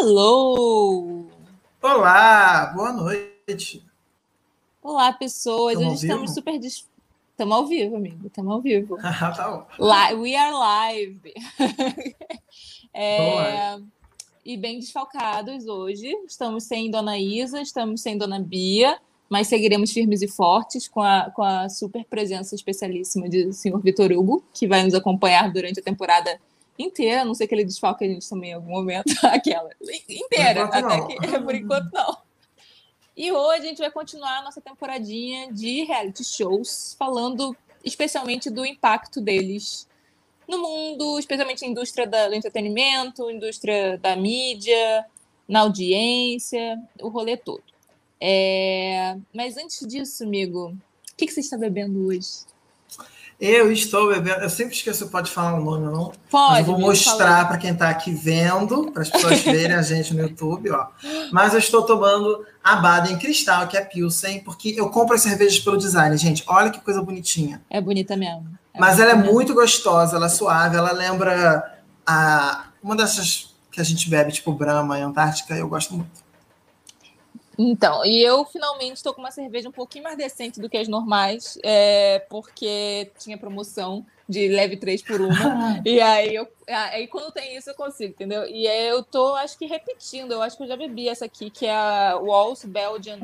Hello! Olá, boa noite. Olá, pessoas. Tamo Hoje estamos super. Estamos ao vivo, amigo. Estamos ao vivo. tá bom. We are live. é... E bem desfalcados hoje. Estamos sem Dona Isa, estamos sem Dona Bia, mas seguiremos firmes e fortes com a, com a super presença especialíssima de senhor Vitor Hugo, que vai nos acompanhar durante a temporada inteira, a não sei que ele desfalque a gente também em algum momento, aquela inteira, até que por enquanto não. E hoje a gente vai continuar a nossa temporadinha de reality shows, falando especialmente do impacto deles no mundo, especialmente na indústria do entretenimento, indústria da mídia, na audiência, o rolê todo. É... Mas antes disso, amigo, o que, que você está bebendo hoje? Eu estou bebendo. Eu sempre esqueço, pode falar o nome, não? Pode. Mas eu vou mostrar para quem está aqui vendo, para as pessoas verem a gente no YouTube, ó. Mas eu estou tomando a Baden Cristal, que é Pilsen, porque eu compro as cervejas pelo design, gente. Olha que coisa bonitinha. É bonita mesmo. É Mas ela é mesmo. muito gostosa, ela é suave, ela lembra a uma dessas que a gente bebe, tipo Brahma e Antártica, eu gosto muito. Então, e eu finalmente estou com uma cerveja um pouquinho mais decente do que as normais, é, porque tinha promoção de leve 3 por uma. e aí, eu, aí, quando tem isso, eu consigo, entendeu? E eu tô, acho que repetindo, eu acho que eu já bebi essa aqui, que é a Walls Belgian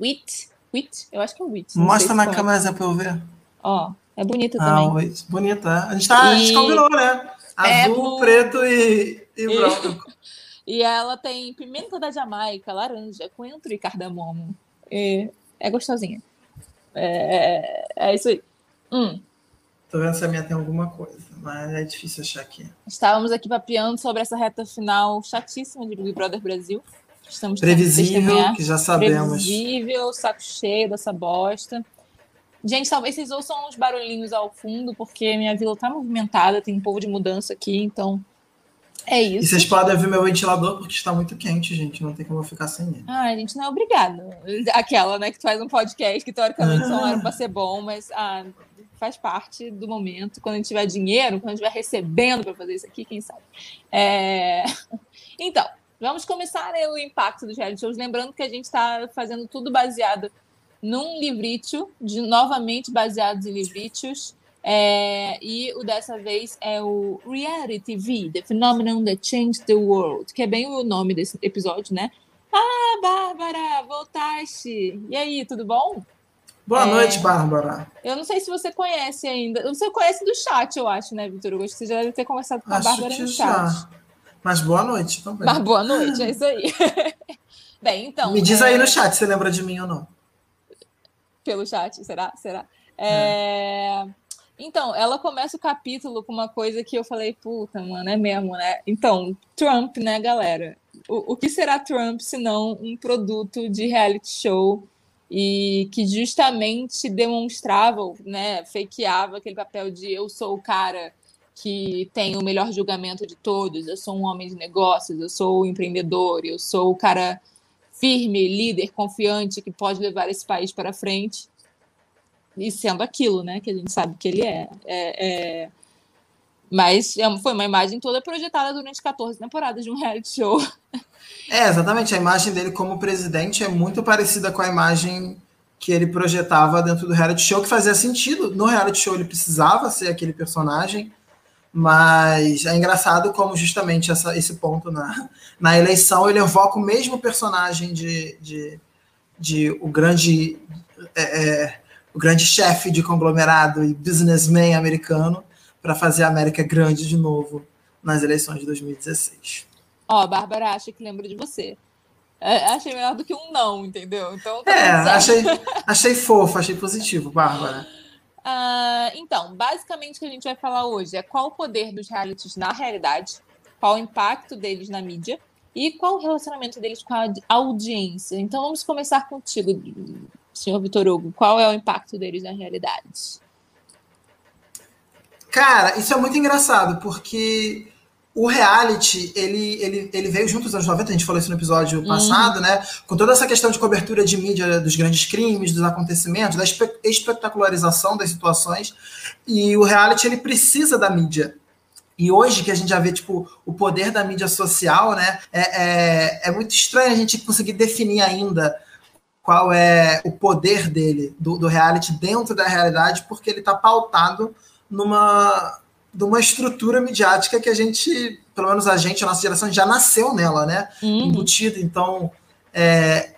Wheat. Wheat? Eu acho que é Wheat. Mostra na câmera para eu ver. Ó, é bonita ah, também. Wheat. Bonita. A gente, tá, e... a gente combinou, né? É Azul, é, preto e, e branco. E ela tem pimenta da Jamaica, laranja, coentro e cardamomo. E é gostosinha. É, é isso aí. Hum. Tô vendo se a minha tem alguma coisa, mas é difícil achar aqui. Estávamos aqui papeando sobre essa reta final chatíssima de Big Brother Brasil. Estamos Previsível, que já sabemos. Previsível, saco cheio dessa bosta. Gente, talvez vocês ouçam uns barulhinhos ao fundo, porque minha vila tá movimentada, tem um povo de mudança aqui, então é isso. E vocês podem ouvir meu ventilador porque está muito quente, gente. Não tem como eu ficar sem ele. Ah, a gente não é obrigado. Aquela, né, que tu faz um podcast que teoricamente só era para ser bom, mas ah, faz parte do momento. Quando a gente tiver dinheiro, quando a gente estiver recebendo para fazer isso aqui, quem sabe. É... Então, vamos começar o impacto dos reality shows. Lembrando que a gente está fazendo tudo baseado num livrítio, de novamente baseados em livrítios. É, e o dessa vez é o Reality TV, The Phenomenon That Changed the World, que é bem o nome desse episódio, né? Ah, Bárbara, voltaste! E aí, tudo bom? Boa é, noite, Bárbara. Eu não sei se você conhece ainda. Você conhece do chat, eu acho, né, Vitor? Acho que você já deve ter conversado com acho a Bárbara no chat. Já. Mas boa noite também. Mas boa noite, é isso aí. Bem, então. Me diz é... aí no chat se você lembra de mim ou não. Pelo chat, será? Será? É... é... Então, ela começa o capítulo com uma coisa que eu falei, puta, mano, é mesmo, né? Então, Trump, né, galera? O, o que será Trump se não um produto de reality show e que justamente demonstrava, né, fakeava aquele papel de eu sou o cara que tem o melhor julgamento de todos, eu sou um homem de negócios, eu sou o empreendedor, eu sou o cara firme, líder, confiante que pode levar esse país para frente e sendo aquilo, né, que a gente sabe que ele é. é, é... Mas é, foi uma imagem toda projetada durante 14 temporadas de um reality show. É, exatamente. A imagem dele como presidente é muito parecida com a imagem que ele projetava dentro do reality show, que fazia sentido. No reality show ele precisava ser aquele personagem, mas é engraçado como justamente essa, esse ponto na, na eleição ele evoca o mesmo personagem de, de, de o grande é, é o grande chefe de conglomerado e businessman americano para fazer a América grande de novo nas eleições de 2016. Ó, oh, Bárbara acha que lembra de você. É, achei melhor do que um não, entendeu? Então, tá é, achei, achei fofo, achei positivo, Bárbara. Uh, então, basicamente o que a gente vai falar hoje é qual o poder dos realities na realidade, qual o impacto deles na mídia E qual o relacionamento deles com a audiência? Então vamos começar contigo, senhor Vitor Hugo. Qual é o impacto deles na realidade? Cara, isso é muito engraçado, porque o reality, ele, ele, ele veio junto dos anos 90, a gente falou isso no episódio uhum. passado, né? Com toda essa questão de cobertura de mídia dos grandes crimes, dos acontecimentos, da espetacularização das situações. E o reality, ele precisa da mídia. E hoje que a gente já vê, tipo, o poder da mídia social, né? É, é, é muito estranho a gente conseguir definir ainda qual é o poder dele, do, do reality, dentro da realidade, porque ele está pautado numa de uma estrutura midiática que a gente, pelo menos a gente, a nossa geração, já nasceu nela, né? Uhum. Embutido. Então, é,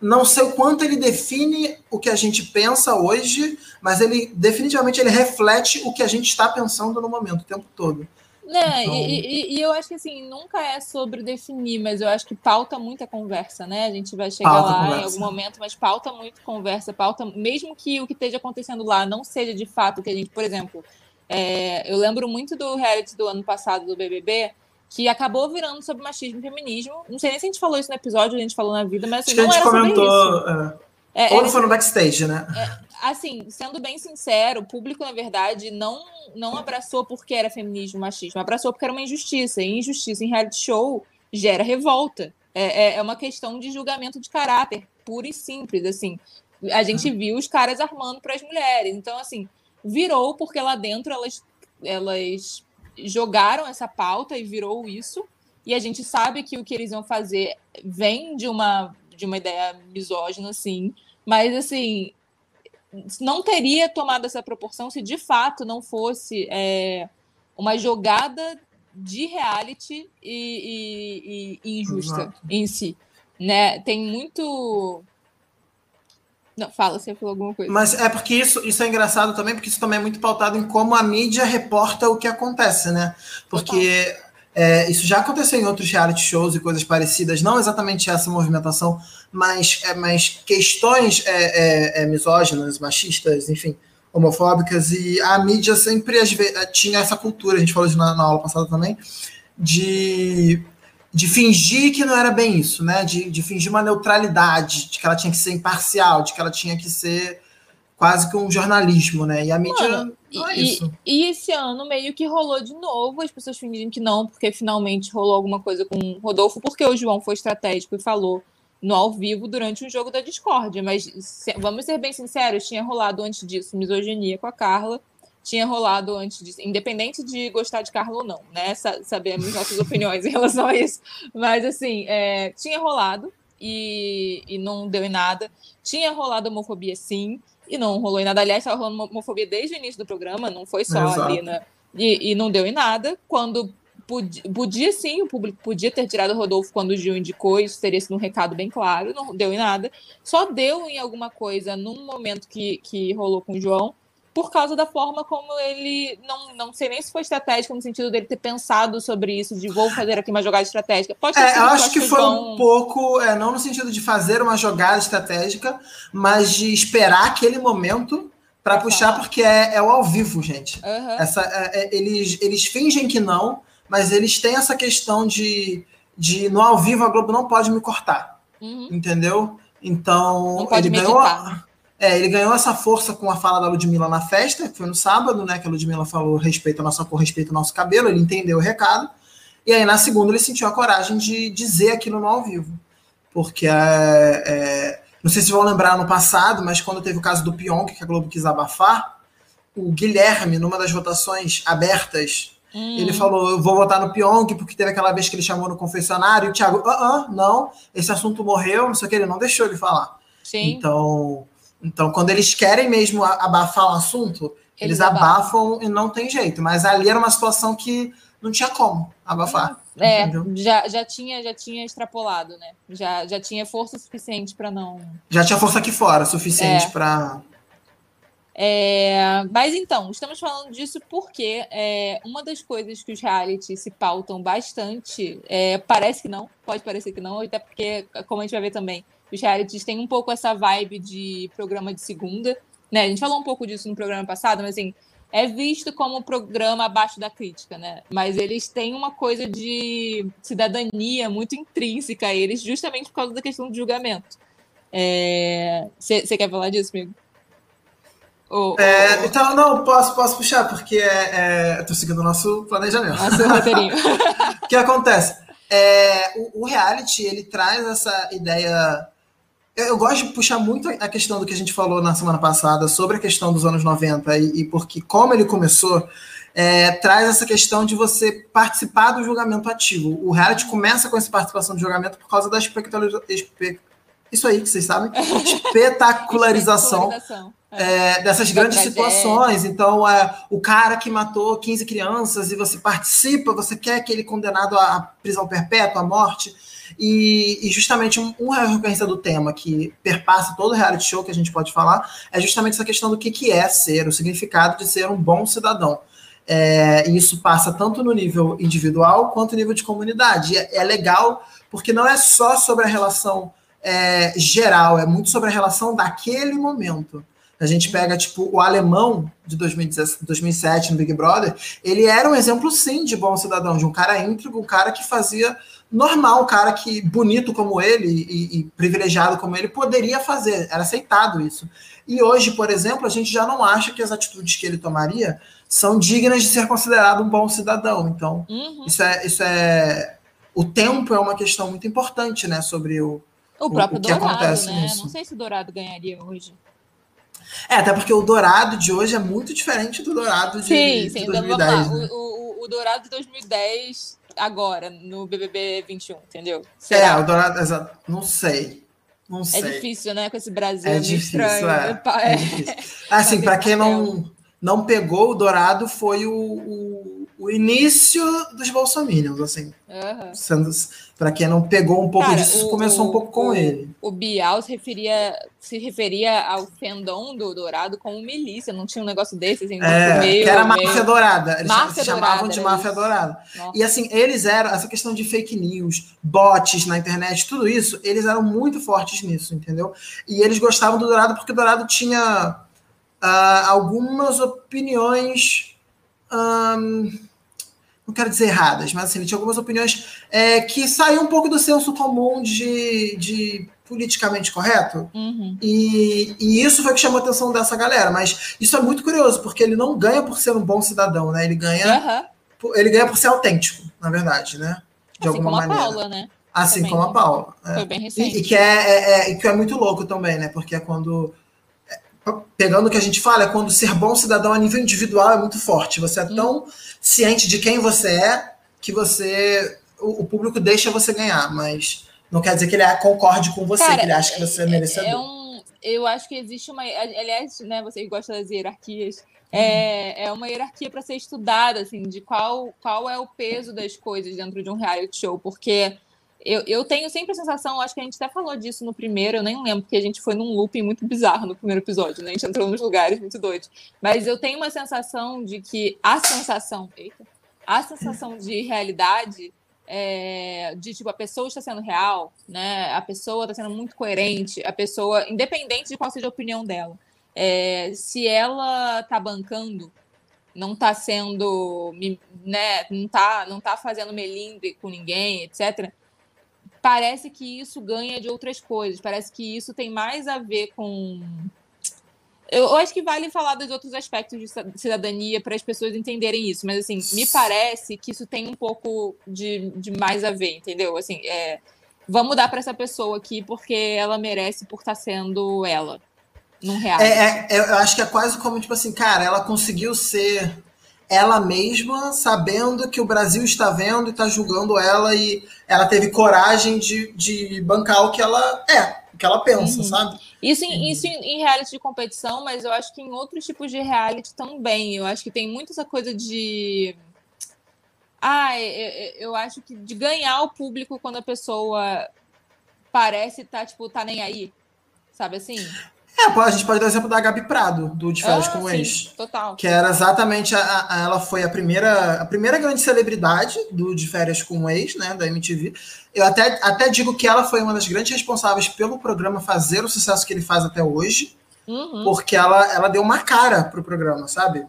não sei o quanto ele define o que a gente pensa hoje, mas ele definitivamente ele reflete o que a gente está pensando no momento, o tempo todo. É, então... e, e, e, eu acho que assim, nunca é sobre definir, mas eu acho que pauta muita conversa, né? A gente vai chegar pauta lá conversa. em algum momento, mas pauta muito conversa, pauta, mesmo que o que esteja acontecendo lá não seja de fato que a gente, por exemplo, é, eu lembro muito do reality do ano passado do BBB, que acabou virando sobre machismo e feminismo. Não sei nem se a gente falou isso no episódio, a gente falou na vida, mas assim, não era comentou, sobre isso. É, é Ou foi no backstage, né? É, assim, sendo bem sincero, o público, na verdade, não, não abraçou porque era feminismo, machismo, abraçou porque era uma injustiça. E injustiça em reality show gera revolta. É, é, é uma questão de julgamento de caráter, puro e simples. Assim, a gente uhum. viu os caras armando para as mulheres. Então, assim, virou porque lá dentro elas, elas jogaram essa pauta e virou isso. E a gente sabe que o que eles iam fazer vem de uma, de uma ideia misógina, sim, mas assim não teria tomado essa proporção se de fato não fosse é, uma jogada de reality e, e, e injusta Exato. em si. Né? Tem muito não, fala, você falou alguma coisa. Mas é porque isso, isso é engraçado também, porque isso também é muito pautado em como a mídia reporta o que acontece, né? Porque é, isso já aconteceu em outros reality shows e coisas parecidas, não exatamente essa movimentação, mas, é, mas questões é, é, é misóginas, machistas, enfim, homofóbicas, e a mídia sempre vezes, tinha essa cultura, a gente falou isso na, na aula passada também, de de fingir que não era bem isso, né? De, de fingir uma neutralidade, de que ela tinha que ser imparcial, de que ela tinha que ser quase que um jornalismo, né? E a mídia Mano, é e. E, esse ano meio que rolou de novo, as pessoas fingem que não, porque finalmente rolou alguma coisa com o Rodolfo, porque o João foi estratégico e falou no ao vivo durante um jogo da Discord. Mas se, vamos ser bem sinceros, tinha rolado antes disso misoginia com a Carla tinha rolado antes disso, independente de gostar de Carla ou não, né? Sabemos nossas opiniões em relação a isso. Mas, assim, é, tinha rolado e, e não deu em nada. Tinha rolado homofobia, sim, e não rolou em nada. Aliás, estava rolando homofobia desde o início do programa, não foi só Exato. ali, né? E, e não deu em nada. Quando podia, podia, sim, o público podia ter tirado o Rodolfo quando o Gil indicou, isso teria sido um recado bem claro, não deu em nada. Só deu em alguma coisa num momento que, que rolou com o João, por causa da forma como ele não, não sei nem se foi estratégico no sentido dele ter pensado sobre isso, de vou fazer aqui uma jogada estratégica. Pode é, eu acho que, que foi um pouco, é, não no sentido de fazer uma jogada estratégica, mas de esperar aquele momento para puxar, porque é, é, o ao vivo, gente. Uhum. Essa, é, é, eles, eles fingem que não, mas eles têm essa questão de, de no ao vivo a Globo não pode me cortar. Uhum. Entendeu? Então, ele ganhou. É, ele ganhou essa força com a fala da Ludmilla na festa, que foi no sábado, né? Que a Ludmilla falou respeito a nossa cor, respeito ao nosso cabelo, ele entendeu o recado. E aí, na segunda, ele sentiu a coragem de dizer aquilo no ao vivo. Porque é, é, não sei se vão lembrar no passado, mas quando teve o caso do Pionk, que a Globo quis abafar, o Guilherme, numa das votações abertas, hum. ele falou: Eu vou votar no Pionk, porque teve aquela vez que ele chamou no confessionário, e o Thiago, ah, uh, uh não, esse assunto morreu, não sei o que, ele não deixou ele falar. Sim. Então, então, quando eles querem mesmo abafar o assunto, eles, eles abafam. abafam. e não tem jeito. Mas ali era uma situação que não tinha como abafar. É, já, já, tinha, já tinha extrapolado, né? Já, já tinha força suficiente para não. Já tinha força aqui fora, suficiente é. para. É, mas então, estamos falando disso porque é, uma das coisas que os realities se pautam bastante, é, parece que não, pode parecer que não, até porque, como a gente vai ver também, os realities têm um pouco essa vibe de programa de segunda, né? A gente falou um pouco disso no programa passado, mas assim, é visto como um programa abaixo da crítica, né? Mas eles têm uma coisa de cidadania muito intrínseca a eles, justamente por causa da questão de julgamento. Você é... quer falar disso, amigo? Ou, é, ou... Então, não, posso, posso puxar, porque é, é, tô seguindo o nosso planejamento. Nosso roteirinho. o que acontece? É, o, o, reality, ele traz essa ideia... Eu, gosto de puxar muito a questão do que a gente falou na semana passada sobre a questão dos anos 90 e, e porque, como ele começou, é, traz essa questão de você participar do julgamento ativo. O reality começa com essa participação do julgamento por causa da espectacularidade isso aí que vocês sabem, espetacularização é, dessas grandes situações. Então, é, o cara que matou 15 crianças e você participa, você quer aquele condenado à prisão perpétua, à morte. E, e justamente um, uma recorrência do tema que perpassa todo o reality show que a gente pode falar é justamente essa questão do que, que é ser, o significado de ser um bom cidadão. É, e isso passa tanto no nível individual quanto no nível de comunidade. É, é legal porque não é só sobre a relação é, geral, é muito sobre a relação daquele momento. A gente pega, tipo, o alemão de 2007 no Big Brother, ele era um exemplo, sim, de bom cidadão, de um cara íntegro, um cara que fazia normal, um cara que, bonito como ele e, e privilegiado como ele, poderia fazer, era aceitado isso. E hoje, por exemplo, a gente já não acha que as atitudes que ele tomaria são dignas de ser considerado um bom cidadão. Então, uhum. isso é. Isso é o tempo é uma questão muito importante, né, sobre o, o próprio o, o Dourado, né? Nisso. Não sei se o Dourado ganharia hoje. É, até porque o Dourado de hoje é muito diferente do Dourado de, sim, de sim, 2010. Sim, né? o, o, o, Dourado de 2010, agora, no BBB 21, entendeu? Será? É, o Dourado, exato. Não sei. Não é sei. É difícil, né? Com esse Brasil é difícil. É, é, é difícil. Assim, para quem não, não pegou, o Dourado foi o, o, o início dos bolsominions, assim. Uhum. Sendo para quem não pegou um pouco Cara, disso, o, começou um pouco com o, ele. O Bial se referia, se referia ao fandom do Dourado como milícia, não tinha um negócio desse, assim, é, meio, que era máfia meio... dourada. Eles máfia se chamavam dourada, de máfia dourada. Nossa. E assim, eles eram, essa questão de fake news, bots na internet, tudo isso, eles eram muito fortes nisso, entendeu? E eles gostavam do Dourado porque o Dourado tinha uh, algumas opiniões. Um, não quero dizer erradas, mas assim, ele tinha algumas opiniões é, que saíam um pouco do senso comum de, de politicamente correto. Uhum. E, e, isso foi o que chamou a atenção dessa galera. Mas isso é muito curioso, porque ele não ganha por ser um bom cidadão, né? Ele ganha, uhum. por, ele ganha por ser autêntico, na verdade, né? De assim alguma maneira. a Paula, né? Assim também. como a Paula. É. Foi bem recente. E, e que é, é, é, que é muito louco também, né? Porque é quando pegando o que a gente fala, é quando ser bom cidadão a nível individual é muito forte. Você é tão ciente de quem você é que você. O, o, público deixa você ganhar, mas não quer dizer que ele concorde com você, Cara, que ele acha que você é, é merecedor. É um, eu acho que existe uma. Aliás, né, vocês gostam das hierarquias. É, é uma hierarquia para ser estudada, assim, de qual, qual é o peso das coisas dentro de um reality show, porque eu, eu tenho sempre a sensação, acho que a gente até falou disso no primeiro, eu nem lembro, porque a gente foi num looping muito bizarro no primeiro episódio, né? A gente entrou nos lugares muito doidos. Mas eu tenho uma sensação de que a sensação, eita, a sensação de realidade é, de tipo a pessoa está sendo real, né? A pessoa está sendo muito coerente, a pessoa, independente de qual seja a opinião dela, é, se ela está bancando, não está sendo, né? Não está, não tá fazendo melindre com ninguém, etc parece que isso ganha de outras coisas, parece que isso tem mais a ver com. Eu, acho que vale falar dos outros aspectos de cidadania para as pessoas entenderem isso, mas assim, me parece que isso tem um pouco de, de mais a ver, entendeu? Assim, é, vamos dar para essa pessoa aqui porque ela merece por estar tá sendo ela. Num real. É, é, eu acho que é quase como, tipo assim, cara, ela conseguiu ser ela mesma, sabendo que o Brasil está vendo e está julgando ela, e ela teve coragem de, de bancar o que ela é, o que ela pensa, uhum. sabe? Isso, em, isso em, reality de competição, mas eu acho que em outros tipos de reality também. Eu acho que tem muito essa coisa de. Ah, eu, eu acho que de ganhar o público quando a pessoa parece estar, tá, tipo, tá nem aí. Sabe assim? É, a gente pode dar o exemplo da Gabi Prado, do De Férias ah, com o Ex. Total. Que era exatamente. A, a, ela foi a primeira, a primeira grande celebridade do De Férias com o Ex, né? Da MTV. Eu até, até digo que ela foi uma das grandes responsáveis pelo programa fazer o sucesso que ele faz até hoje. Uhum. Porque ela, ela deu uma cara pro programa, sabe?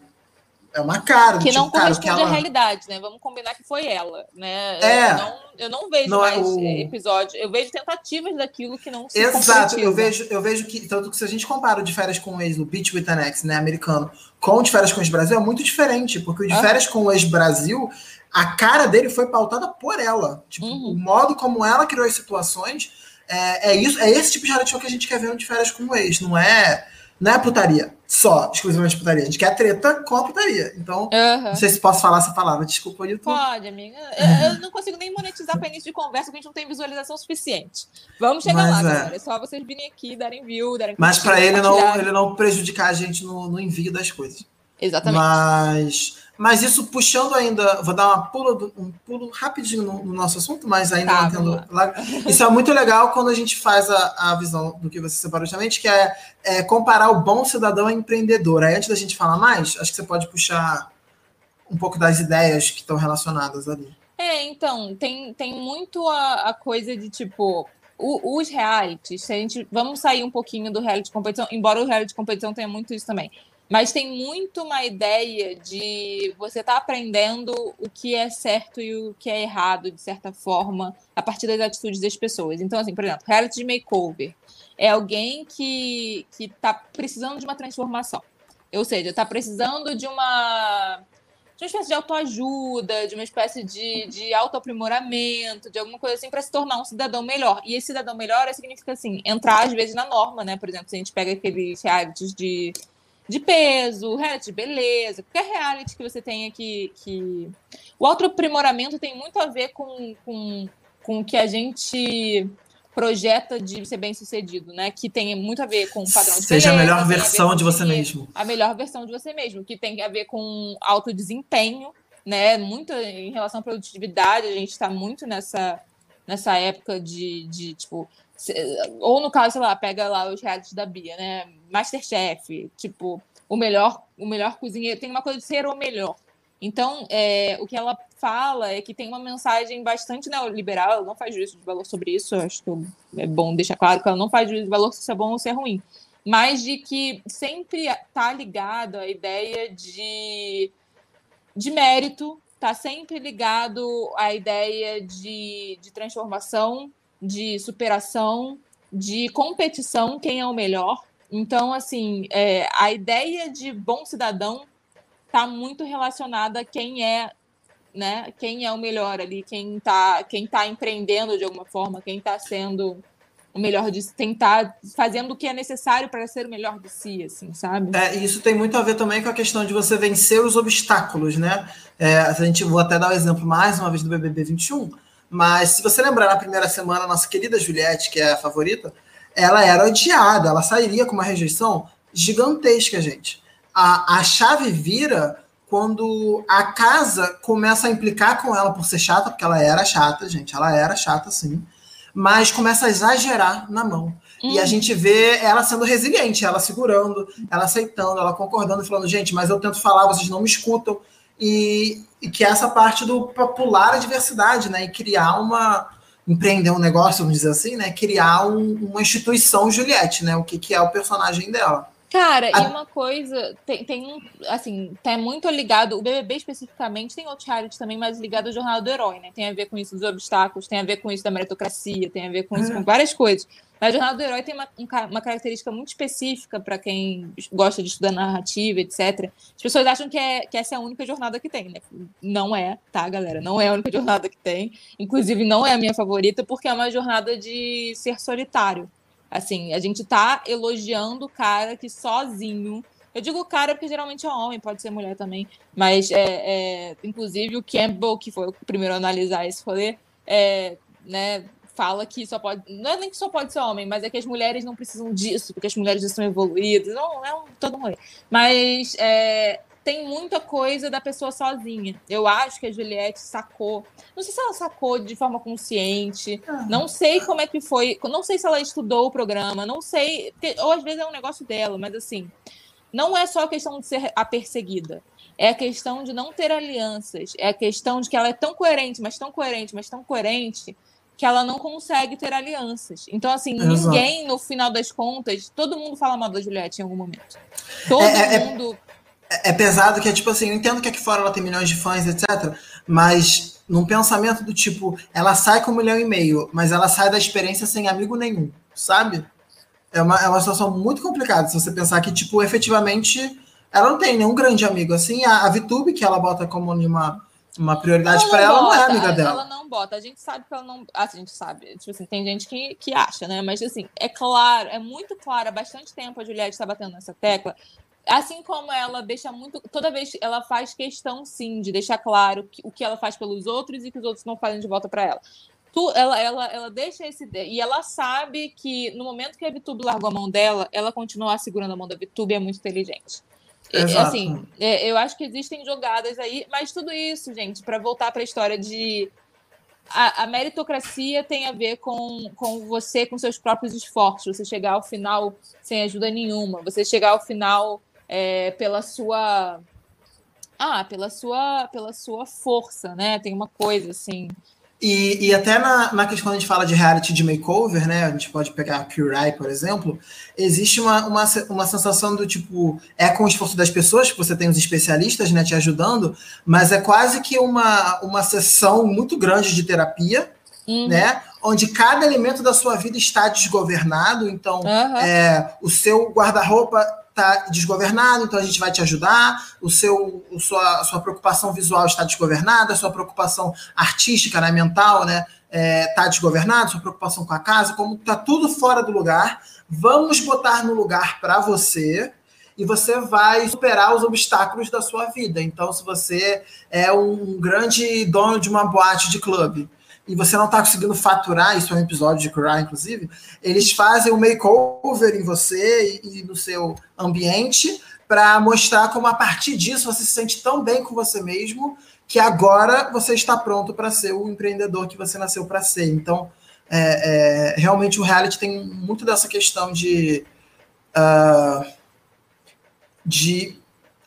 É uma cara. Que tipo, não corresponde cara, ela... à realidade, né? Vamos combinar que foi ela, né? É. Eu não, eu não vejo não é mais é o... episódios, eu vejo tentativas daquilo que não se Exato, eu vejo, eu vejo que, tanto que se a gente compara o de férias com o ex, no Beach with an Ex, né, americano, com o de férias com o ex-Brasil, é muito diferente, porque o de férias com o ex-Brasil, a cara dele foi pautada por ela. Tipo, uhum. o modo como ela criou as situações, é, é, isso, é esse tipo de reality show que a gente quer ver no de férias com o ex, não é não é putaria só, exclusivamente putaria. A gente quer treta com a putaria. Então, uhum. não sei se posso falar essa palavra. Desculpa, YouTube. Pode, amiga. Eu, eu, não consigo nem monetizar para início de conversa, porque a gente não tem visualização suficiente. Vamos chegar Mas, lá, é. galera. É só vocês virem aqui, darem view, darem Mas para ele não, ele não prejudicar a gente no, no envio das coisas. Exatamente. Mas mas isso puxando ainda, vou dar uma pulo, um pulo rapidinho no, no nosso assunto, mas ainda tá, mantendo lá. Isso é muito legal quando a gente faz a, a visão do que você separou justamente, que é, é, comparar o bom cidadão a empreendedor. Aí antes da gente falar mais, acho que você pode puxar um pouco das ideias que estão relacionadas ali. É, então, tem, tem muito a, a coisa de tipo, o, os realities, se a gente, vamos sair um pouquinho do reality de competição, embora o reality de competição tenha muito isso também. Mas tem muito uma ideia de você estar tá aprendendo o que é certo e o que é errado, de certa forma, a partir das atitudes das pessoas. Então, assim, por exemplo, reality makeover é alguém que está precisando de uma transformação. Ou seja, está precisando de uma, de uma espécie de autoajuda, de uma espécie de, de autoaprimoramento, de alguma coisa assim, para se tornar um cidadão melhor. E esse cidadão melhor significa, assim, entrar às vezes na norma, né? Por exemplo, se a gente pega aqueles realities de de peso, reality de beleza, qualquer reality que você tenha que. que... O autoaprimoramento tem muito a ver com, com, com o que a gente projeta de ser bem sucedido, né? Que tem muito a ver com o padrão de Seja beleza, a melhor versão a de você mesmo. A melhor versão de você mesmo, que tem a ver com alto desempenho, né? Muito em relação à produtividade, a gente está muito nessa, nessa época de, de tipo. Ou no caso, sei lá, pega lá os realities da Bia, né? Masterchef, tipo, o melhor, o melhor cozinheiro, tem uma coisa de ser o melhor. Então, é, o que ela fala é que tem uma mensagem bastante neoliberal, ela não faz juízo de valor sobre isso, acho que é bom deixar claro que ela não faz juízo de valor se isso é bom ou se é ruim, mas de que sempre está ligado à ideia de, de mérito, está sempre ligado à ideia de, de transformação, de superação, de competição, quem é o melhor, então, assim, é, a ideia de bom cidadão está muito relacionada a quem é, né? Quem é o melhor ali, quem está quem tá empreendendo de alguma forma, quem está sendo o melhor de tentar fazendo o que é necessário para ser o melhor de si, assim, sabe? É, isso tem muito a ver também com a questão de você vencer os obstáculos, né? É, a gente vou até dar o exemplo mais uma vez do BBB 21, mas se você lembrar na primeira semana, nossa querida Juliette, que é a favorita, ela era odiada, ela sairia com uma rejeição gigantesca, gente. A, a chave vira quando a casa começa a implicar com ela por ser chata, porque ela era chata, gente, ela era chata sim, mas começa a exagerar na mão. E a hum. gente vê ela sendo resiliente, ela segurando, ela aceitando, ela concordando, falando, gente, mas eu tento falar, vocês não me escutam. E, e que é essa parte do popular a diversidade, né? E criar uma, empreender um negócio, vamos dizer assim, né? Criar um, uma instituição Juliette, né? O que, que é o personagem dela. Cara, a... e uma coisa, tem, tem um, assim, tá muito ligado, o BBB especificamente, tem outros reality também, mas ligado ao Jornal do Herói, né? Tem a ver com isso dos obstáculos, tem a ver com isso da meritocracia, tem a ver com isso com várias coisas. Mas o Jornal do Herói tem uma, uma característica muito específica para quem gosta de estudar narrativa, etc. As pessoas acham que, é, que essa é a única jornada que tem, né? Não é, tá, galera? Não é a única jornada que tem. Inclusive, não é a minha favorita, porque é uma jornada de ser solitário. Assim, a gente tá elogiando o cara que sozinho. Eu digo cara porque geralmente é homem, pode ser mulher também. Mas, é, é inclusive, o Campbell, que foi o primeiro a analisar esse rolê, é, né, fala que só pode. Não é nem que só pode ser homem, mas é que as mulheres não precisam disso, porque as mulheres já são evoluídas. Não, é um, todo mundo. Mas é, tem muita coisa da pessoa sozinha. Eu acho que a Juliette sacou. Não sei se ela sacou de forma consciente. Ah. Não sei como é que foi. Não sei se ela estudou o programa. Não sei. Ou às vezes é um negócio dela, mas assim. Não é só a questão de ser a perseguida. É a questão de não ter alianças. É a questão de que ela é tão coerente, mas tão coerente, mas tão coerente, que ela não consegue ter alianças. Então, assim, Exato. ninguém, no final das contas, todo mundo fala mal da Juliette em algum momento. Todo é, é, é mundo. é, é pesado que é tipo assim, eu entendo que aqui fora ela tem milhões de fãs, etc. Mas num pensamento do tipo, ela sai com um milhão e meio, mas ela sai da experiência sem amigo nenhum, sabe? É uma, é uma situação muito complicada se você pensar que, tipo, efetivamente, ela não tem nenhum grande amigo. Assim, a, a VTube, que ela bota como uma, uma prioridade para ela, não é amiga dela. Ela não bota. A gente sabe que ela não. Assim, a gente sabe. Tipo assim, tem gente que, que acha, né? Mas, assim, é claro, é muito claro, há bastante tempo a Juliette está batendo nessa tecla. Assim como ela deixa muito. Toda vez ela faz questão, sim, de deixar claro que, o que ela faz pelos outros e que os outros não fazem de volta para ela tu, ela, ela, ela deixa esse. E ela sabe que no momento que a Vitube largou a mão dela, ela continuar segurando a mão da Vitube é muito inteligente. Exato. Assim, é, eu acho que existem jogadas aí, mas tudo isso, gente, para voltar para a história de. A, a, meritocracia tem a ver com, com você, com seus próprios esforços. Você chegar ao final sem ajuda nenhuma. Você chegar ao final é, pela sua. Ah, pela sua, pela sua força, né? Tem uma coisa assim. E, e até na, na questão quando a gente fala de reality de makeover, né? A gente pode pegar a por exemplo, existe uma, uma, uma sensação do tipo, é com o esforço das pessoas, que você tem os especialistas né, te ajudando, mas é quase que uma, uma sessão muito grande de terapia, uhum. né? Onde cada elemento da sua vida está desgovernado, então uhum. é, o seu guarda-roupa está desgovernado, então a gente vai te ajudar. O seu, o sua, a sua preocupação visual está desgovernada, a sua preocupação artística, né, mental, né, está é, desgovernada, sua preocupação com a casa, como está tudo fora do lugar, vamos botar no lugar para você e você vai superar os obstáculos da sua vida. Então, se você é um grande dono de uma boate de clube e você não está conseguindo faturar, isso é um episódio de Cry, inclusive, eles fazem um makeover em você e, e no seu ambiente para mostrar como a partir disso você se sente tão bem com você mesmo que agora você está pronto para ser o empreendedor que você nasceu para ser. Então, é, é, realmente o reality tem muito dessa questão de. Uh, de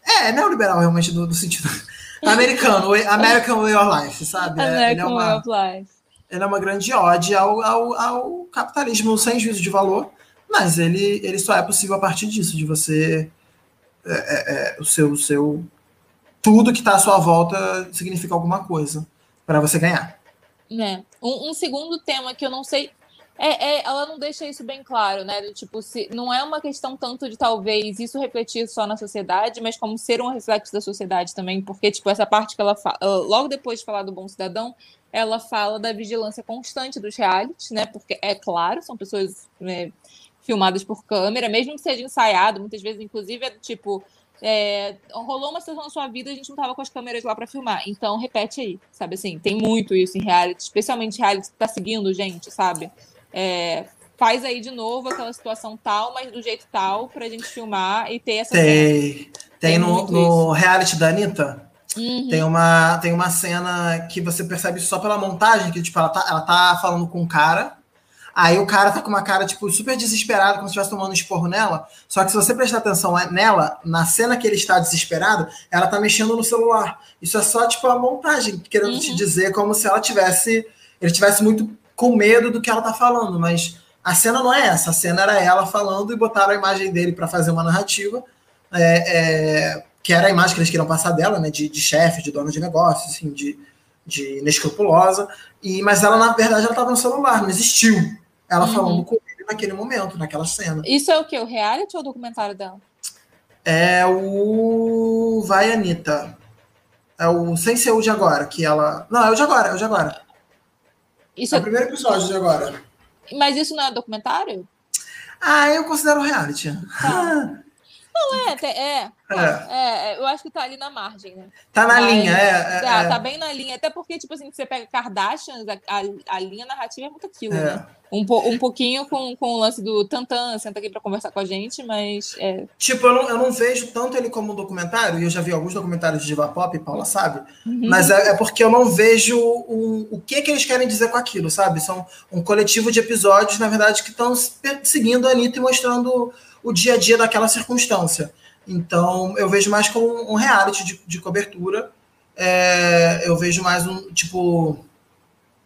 é, neoliberal, realmente, no, no sentido Americano, American Way of Life, sabe? É, American é uma, Way of Life. Ele é uma grande ode ao, ao, ao, capitalismo sem juízo de valor, mas ele, ele só é possível a partir disso, de você. É, é, é o seu, o seu. Tudo que está à sua volta significa alguma coisa para você ganhar. É. Um, um, segundo tema que eu não sei é, é, ela não deixa isso bem claro, né? Tipo, se, não é uma questão tanto de talvez isso refletir só na sociedade, mas como ser um reflexo da sociedade também, porque, tipo, essa parte que ela fala, logo depois de falar do bom cidadão, ela fala da vigilância constante dos realities, né? Porque, é claro, são pessoas né, filmadas por câmera, mesmo que seja ensaiado, muitas vezes, inclusive, é tipo. É, rolou uma situação na sua vida, a gente não tava com as câmeras lá para filmar. Então, repete aí, sabe assim? Tem muito isso em reality, especialmente reality que tá seguindo gente, sabe? É, faz aí de novo aquela situação tal, mas do jeito tal, pra gente filmar e ter essa. Tem, cena. tem, no, no reality da Anitta. Uhum. Tem, uma, tem uma cena que você percebe só pela montagem, que tipo, ela tá, ela tá falando com um cara, aí o cara tá com uma cara, tipo, super desesperado, como se estivesse tomando um esporro nela. Só que se você prestar atenção nela, na cena que ele está desesperado, ela tá mexendo no celular. Isso é só, tipo, a montagem, querendo uhum. te dizer como se ela tivesse. Ele tivesse muito com medo do que ela tá falando, mas a cena não é essa, a cena era ela falando e botaram a imagem dele para fazer uma narrativa, é, é, que era a imagem que eles queriam passar dela, né, de, de chefe, de dona de negócio, assim, de, de inescrupulosa, e, mas ela, na verdade, ela estava no celular, não existiu ela uhum. falando com ele naquele momento, naquela cena. Isso é o que? O reality ou o documentário dela? É o Vai Anitta. É o Sem Ser o de Agora, que ela. Não, é o de agora, é o de agora. Isso é o primeiro episódio de agora. Mas isso não é documentário? Ah, eu considero reality. Tá. Não, é, é, é, é, Eu acho que tá ali na margem, né? Tá na Mas, linha, é, é, tá, é. Tá bem na linha. Até porque, tipo assim, você pega Kardashians, a, a, a linha narrativa é muito aquilo, é. né? Um, um pouquinho com, com o lance do Tantan, senta aqui para conversar com a gente, mas. É... Tipo, eu não, eu não vejo tanto ele como um documentário, e eu já vi alguns documentários de Diva Pop, Paula sabe, uhum. mas é, é, porque eu não vejo o, o que, que eles querem dizer com aquilo, sabe? São um coletivo de episódios, na verdade, que estão seguindo a Anitta e mostrando o dia a dia daquela circunstância. Então, eu vejo mais como um reality de, de cobertura. É, eu vejo mais um, tipo,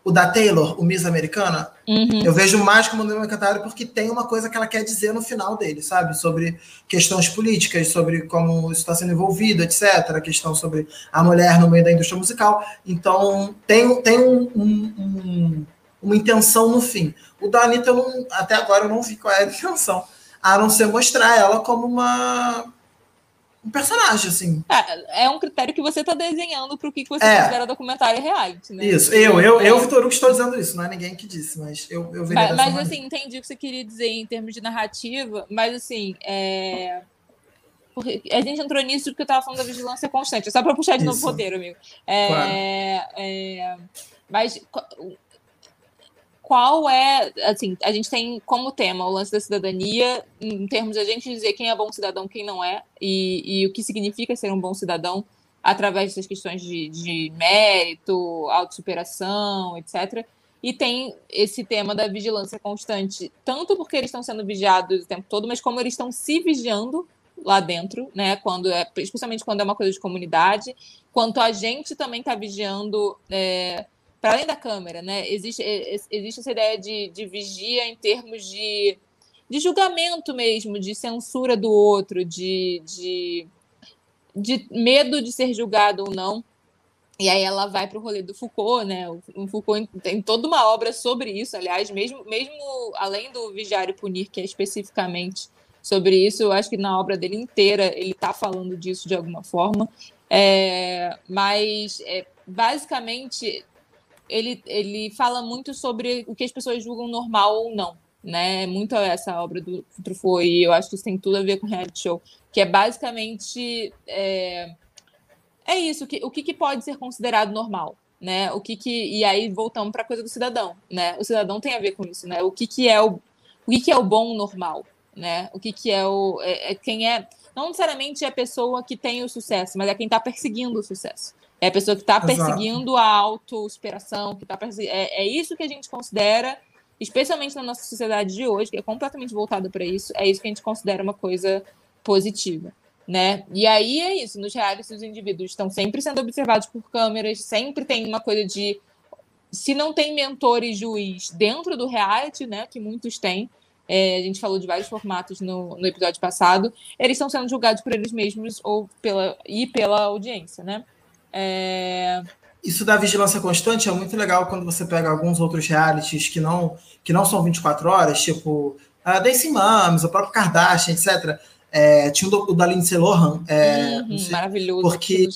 o da Taylor, o Miss Americana, Uhum. eu vejo mais como um documentário porque tem uma coisa que ela quer dizer no final dele, sabe? Sobre questões políticas, sobre como isso está sendo envolvido, etc. A questão sobre a mulher no meio da indústria musical. Então, tem, tem um- um- um- uma intenção no fim. O da Anitta, eu não- até agora, eu não vi qual é a intenção. A não ser mostrar ela como uma um personagem, assim. É, é um critério que você está desenhando para o que que você É. considera documentário e reality, né? Isso, eu, eu, eu. Vitor Hugo, estou dizendo isso, não é ninguém que disse, mas eu, eu veria Mas, mas, assim, entendi o que você queria dizer em termos de narrativa, mas assim, é... porque a gente entrou nisso porque eu estava falando da vigilância constante, é só para puxar de novo o Isso. roteiro, amigo. É, Claro. é, Mas qual é, assim, a gente tem como tema o lance da cidadania, em termos de a gente dizer quem é bom cidadão, quem não é, e, e o que significa ser um bom cidadão através dessas questões de, de mérito, autossuperação, etc. E tem esse tema da vigilância constante, tanto porque eles estão sendo vigiados o tempo todo, mas como eles estão se vigiando lá dentro, né? Quando é, especialmente quando é uma coisa de comunidade, quanto a gente também está vigiando é, para além da câmera, né? Existe, é, existe essa ideia de, de vigia em termos de, de julgamento mesmo, de censura do outro, de, de, de medo de ser julgado ou não. E aí ela vai para o rolê do Foucault, né? O Foucault tem toda uma obra sobre isso, aliás, mesmo, mesmo além do Vigiar e Punir, que é especificamente sobre isso, eu acho que na obra dele inteira ele está falando disso de alguma forma. É, mas é, basicamente ele, ele fala muito sobre o que as pessoas julgam normal ou não. Né? Muito essa obra do Truffaut, e eu acho que isso tem tudo a ver com reality show, que é basicamente é, é isso, que, o que, que pode ser considerado normal, né? O que que e aí voltamos para a coisa do cidadão, né? O cidadão tem a ver com isso, né? O que que é o o que que é o bom normal, né? O que que é o é, é quem é não necessariamente é a pessoa que tem o sucesso, mas é quem está perseguindo o sucesso. É a pessoa que está perseguindo a autossuperação, que está perseguindo. É, é isso que a gente considera, especialmente na nossa sociedade de hoje, que é completamente voltada para isso, é isso que a gente considera uma coisa positiva né? E aí é isso, nos realities os indivíduos estão sempre sendo observados por câmeras, sempre tem uma coisa de se não tem mentor e juiz dentro do reality, né, que muitos têm, é, a gente falou de vários formatos no, no episódio passado, eles estão sendo julgados por eles mesmos ou pela e pela audiência, né? É... Isso da vigilância constante é muito legal quando você pega alguns outros realities que não, que não são 24 horas, tipo a Daisy Mames, o próprio Kardashian, etc. É, tinha o da Lindsay Lohan. É, uhum, maravilhoso. Porque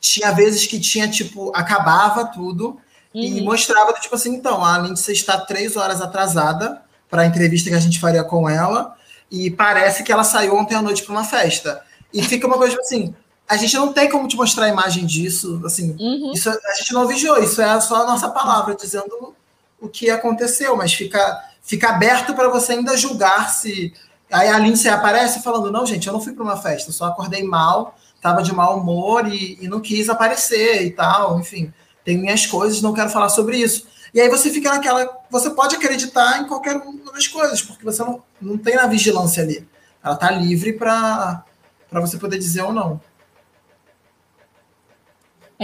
tinha vezes que tinha, tipo, acabava tudo uhum. e mostrava, tipo assim, então, a Lindsay está três horas atrasada para a entrevista que a gente faria com ela e parece que ela saiu ontem à noite para uma festa. E fica uma coisa, tipo assim, a gente não tem como te mostrar a imagem disso, assim, uhum. isso a gente não vigiou, isso é só a nossa palavra dizendo o que aconteceu, mas fica, fica aberto para você ainda julgar se Aí a Lindsay aparece falando: não, gente, eu não fui para uma festa, eu só acordei mal, estava de mau humor e, e, não quis aparecer e tal. Enfim, tem minhas coisas, não quero falar sobre isso. E aí você fica naquela. Você pode acreditar em qualquer uma das coisas, porque você não, não tem na vigilância ali. Ela está livre para você poder dizer ou não.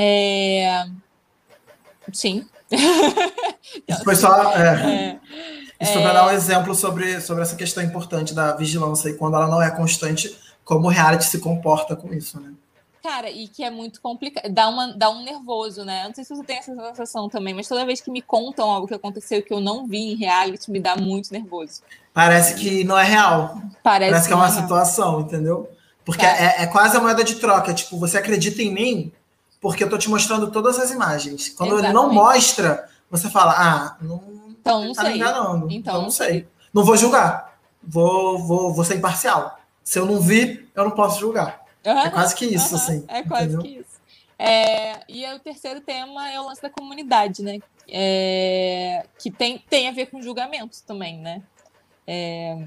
É... Sim. Isso foi só. É... É. Isso é... para dar um exemplo sobre, sobre essa questão importante da vigilância e quando ela não é constante, como o reality se comporta com isso, né? Cara, e que é muito complicado, dá, uma, dá um nervoso, né? Não sei se você tem essa sensação também, mas toda vez que me contam algo que aconteceu que eu não vi em reality, me dá muito nervoso. Parece que não é real. Parece, Parece que é uma é situação, entendeu? Porque é, é, quase a moeda de troca. Tipo, você acredita em mim porque eu tô te mostrando todas as imagens. Quando Exatamente. ele não mostra, você fala, ah, não, então, não tá sei. me enganando. Então, então não sei. Não vou julgar. Vou, vou, vou ser imparcial. Se eu não vi, eu não posso julgar. Uhum, é quase que isso, uhum, assim. É quase entendeu? que isso. É, e o terceiro tema é o lance da comunidade, né? É, que tem, tem a ver com julgamento também, né? É,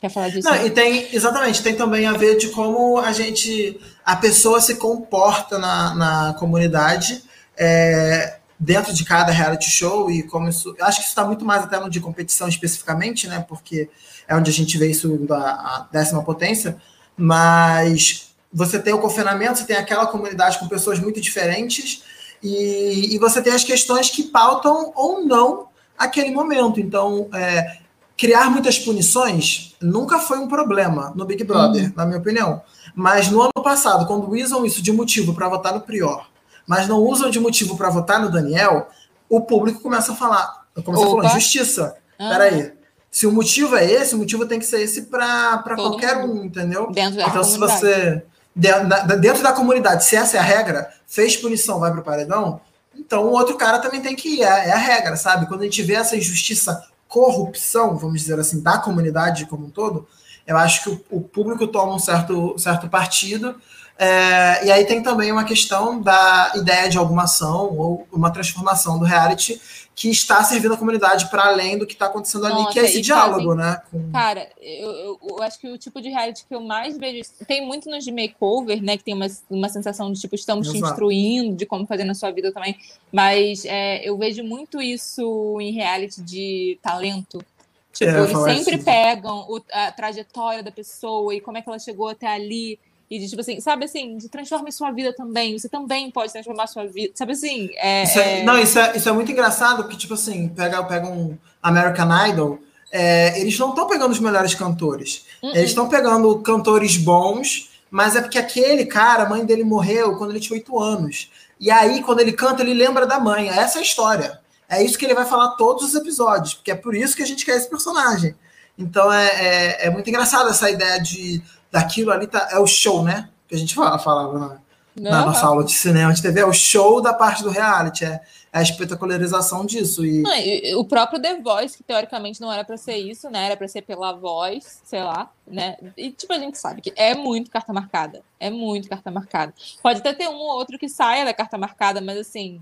quer falar disso? Não, e tem, exatamente, tem também a ver de como a gente, a pessoa se comporta na, na comunidade. É, dentro de cada reality show e como isso. Eu acho que isso está muito mais até no de competição especificamente, né? Porque é onde a gente vê isso da décima potência. Mas você tem o confinamento, você tem aquela comunidade com pessoas muito diferentes, E, e você tem as questões que pautam ou não aquele momento. Então, é, criar muitas punições nunca foi um problema no Big Brother, uhum. na minha opinião. Mas no ano passado, quando usam isso de motivo para votar no Prior, mas não usam de motivo para votar no Daniel, o público começa a falar, como você falou, justiça. Uhum. Peraí. Se o motivo é esse, o motivo tem que ser esse para qualquer mundo. um, entendeu? Dentro da então, comunidade. se você. Dentro da, dentro da comunidade, se essa é a regra, fez punição, vai para o paredão, então o outro cara também tem que ir. É, é a regra, sabe? Quando a gente vê essa injustiça corrupção, vamos dizer assim, da comunidade como um todo, eu acho que o, o público toma um certo, certo partido. É, e aí tem também uma questão da ideia de alguma ação ou uma transformação do reality que está servindo a comunidade para além do que está acontecendo ali, Nossa, que é esse diálogo, fazem... né? Com... Cara, eu, eu, eu, acho que o tipo de reality que eu mais vejo. Tem muito nos de makeover, né? Que tem uma, uma sensação de tipo, estamos Exato. te instruindo de como fazer na sua vida também. Mas é, eu vejo muito isso em reality de talento. Tipo, é, eles sempre assim. pegam o, a trajetória da pessoa e como é que ela chegou até ali. E de, tipo assim, sabe assim, de transforme sua vida também. Você também pode transformar sua vida. Sabe assim? É, isso é, é... Não, isso é, isso é muito engraçado, porque, tipo assim, pega, pega um American Idol, é, eles não estão pegando os melhores cantores. Uh -uh. Eles estão pegando cantores bons, mas é porque aquele cara, a mãe dele morreu quando ele tinha oito anos. E aí, quando ele canta, ele lembra da mãe. Essa é a história. É isso que ele vai falar todos os episódios, porque é por isso que a gente quer esse personagem. Então é, é, é muito engraçado essa ideia de daquilo ali tá, é o show, né? Que a gente fala, falava na, na nossa aula de cinema de TV, é o show da parte do reality, é, é a espetacularização disso. E... Não, e o próprio The Voice, que teoricamente não era para ser isso, né? Era para ser pela voz, sei lá, né? E tipo, a gente sabe que é muito carta marcada. É muito carta marcada. Pode até ter um ou outro que saia da carta marcada, mas assim,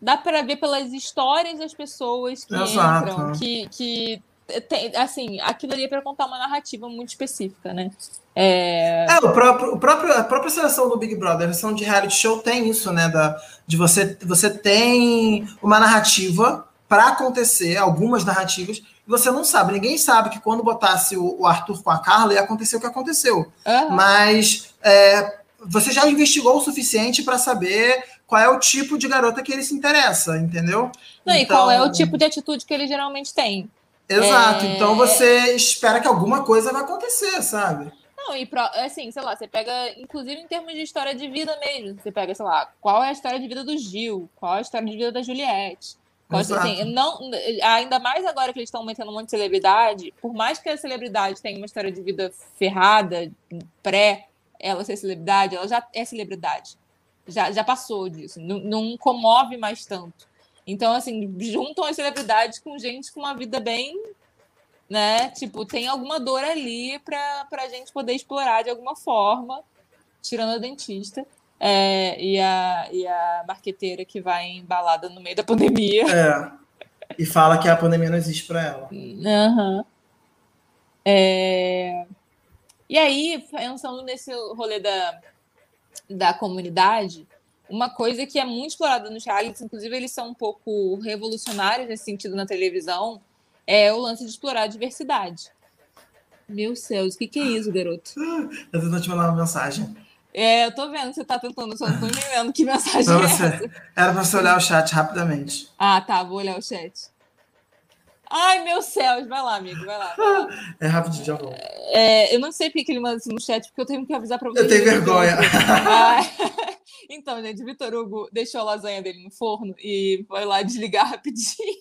dá para ver pelas histórias das pessoas que Exato. entram, que, que tem, assim, aquilo ali é para contar uma narrativa muito específica, né? É... é, o, próprio, o próprio, a própria seleção do Big Brother, a seleção de reality show tem isso, né? Da, de você, você tem uma narrativa para acontecer, algumas narrativas, e você não sabe. Ninguém sabe que quando botasse o, o Arthur com a Carla ia acontecer o que aconteceu. Uhum. Mas é, você já investigou o suficiente para saber qual é o tipo de garota que ele se interessa, entendeu? Não, então... e qual é o tipo de atitude que ele geralmente tem. Exato. É... Então você espera que alguma coisa vai acontecer, sabe? Não, e pro, assim, sei lá, você pega, inclusive em termos de história de vida mesmo, você pega, sei lá, qual é a história de vida do Gil, qual é a história de vida da Juliette. Qual, assim, não, ainda mais agora que eles estão aumentando um monte de celebridade, por mais que a celebridade tenha uma história de vida ferrada, pré ela ser celebridade, ela já é celebridade. Já, já passou disso. Não, não comove mais tanto. Então, assim, juntam as celebridades com gente com uma vida bem, né? Tipo, tem alguma dor ali para a gente poder explorar de alguma forma, tirando a dentista. É, e, a, e a marqueteira que vai embalada no meio da pandemia. É. E fala que a pandemia não existe para ela. Uhum. É... E aí, pensando nesse rolê da, da comunidade, uma coisa que é muito explorada nos realities, inclusive eles são um pouco revolucionários nesse sentido na televisão, é o lance de explorar a diversidade. Meu céus, o que, que é isso, garoto? Eu tô te mandar uma mensagem. É, eu tô vendo, você tá tentando, só não tô entendendo que mensagem pra é você, essa. Era pra você olhar o chat rapidamente. Ah, tá, vou olhar o chat. Ai, meu céus, vai lá, amigo, vai lá. Vai lá. É rapidinho, já vou. É, eu não sei porque ele manda isso no chat, porque eu tenho que avisar pra você. Eu tenho vergonha. Ah, então, gente, Vitor Hugo deixou a lasanha dele no forno e foi lá desligar rapidinho.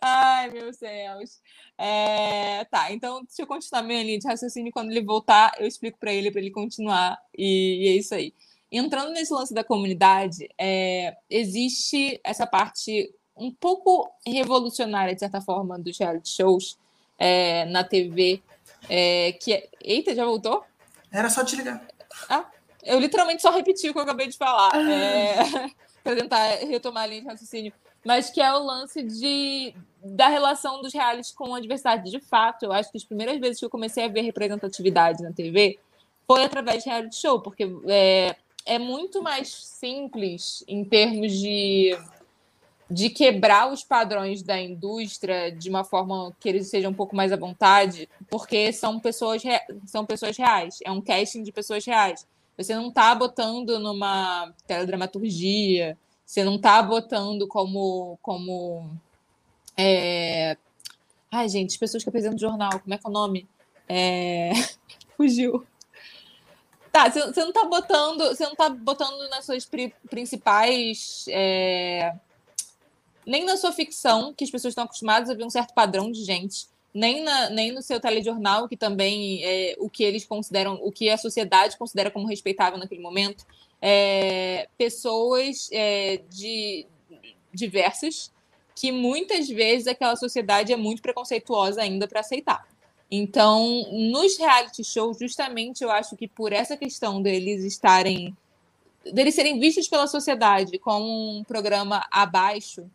Ai, meu céus. É, tá, então deixa eu continuar minha linha de raciocínio. Quando ele voltar, eu explico para ele, para ele continuar. E, e, é isso aí. Entrando nesse lance da comunidade, é, existe essa parte um pouco revolucionária, de certa forma, dos reality shows é, na TV. É, que é... Eita, já voltou? Era só te ligar. Ah, eu literalmente só repeti o que eu acabei de falar. Ah. É, para tentar retomar a linha de raciocínio. Mas que é o lance de, da relação dos realities com a diversidade. De fato, eu acho que as primeiras vezes que eu comecei a ver representatividade na TV foi através de reality show, porque é, é muito mais simples em termos de de quebrar os padrões da indústria de uma forma que eles sejam um pouco mais à vontade, porque são pessoas, são pessoas reais, é um casting de pessoas reais. Você não está botando numa teledramaturgia, você não está botando como. como é... Ai, gente, as pessoas que apresentam jornal, como é que é o nome? É... Fugiu. Tá, você, não está botando, você não tá botando nas suas pri principais. É... Nem na sua ficção, que as pessoas estão acostumadas a ver um certo padrão de gente nem, na, nem no seu telejornal, que também é o que eles consideram, o que a sociedade considera como respeitável naquele momento, é, pessoas é, de diversas que muitas vezes aquela sociedade é muito preconceituosa ainda para aceitar. Então, nos reality shows, justamente eu acho que por essa questão deles estarem deles serem vistos pela sociedade como um programa abaixo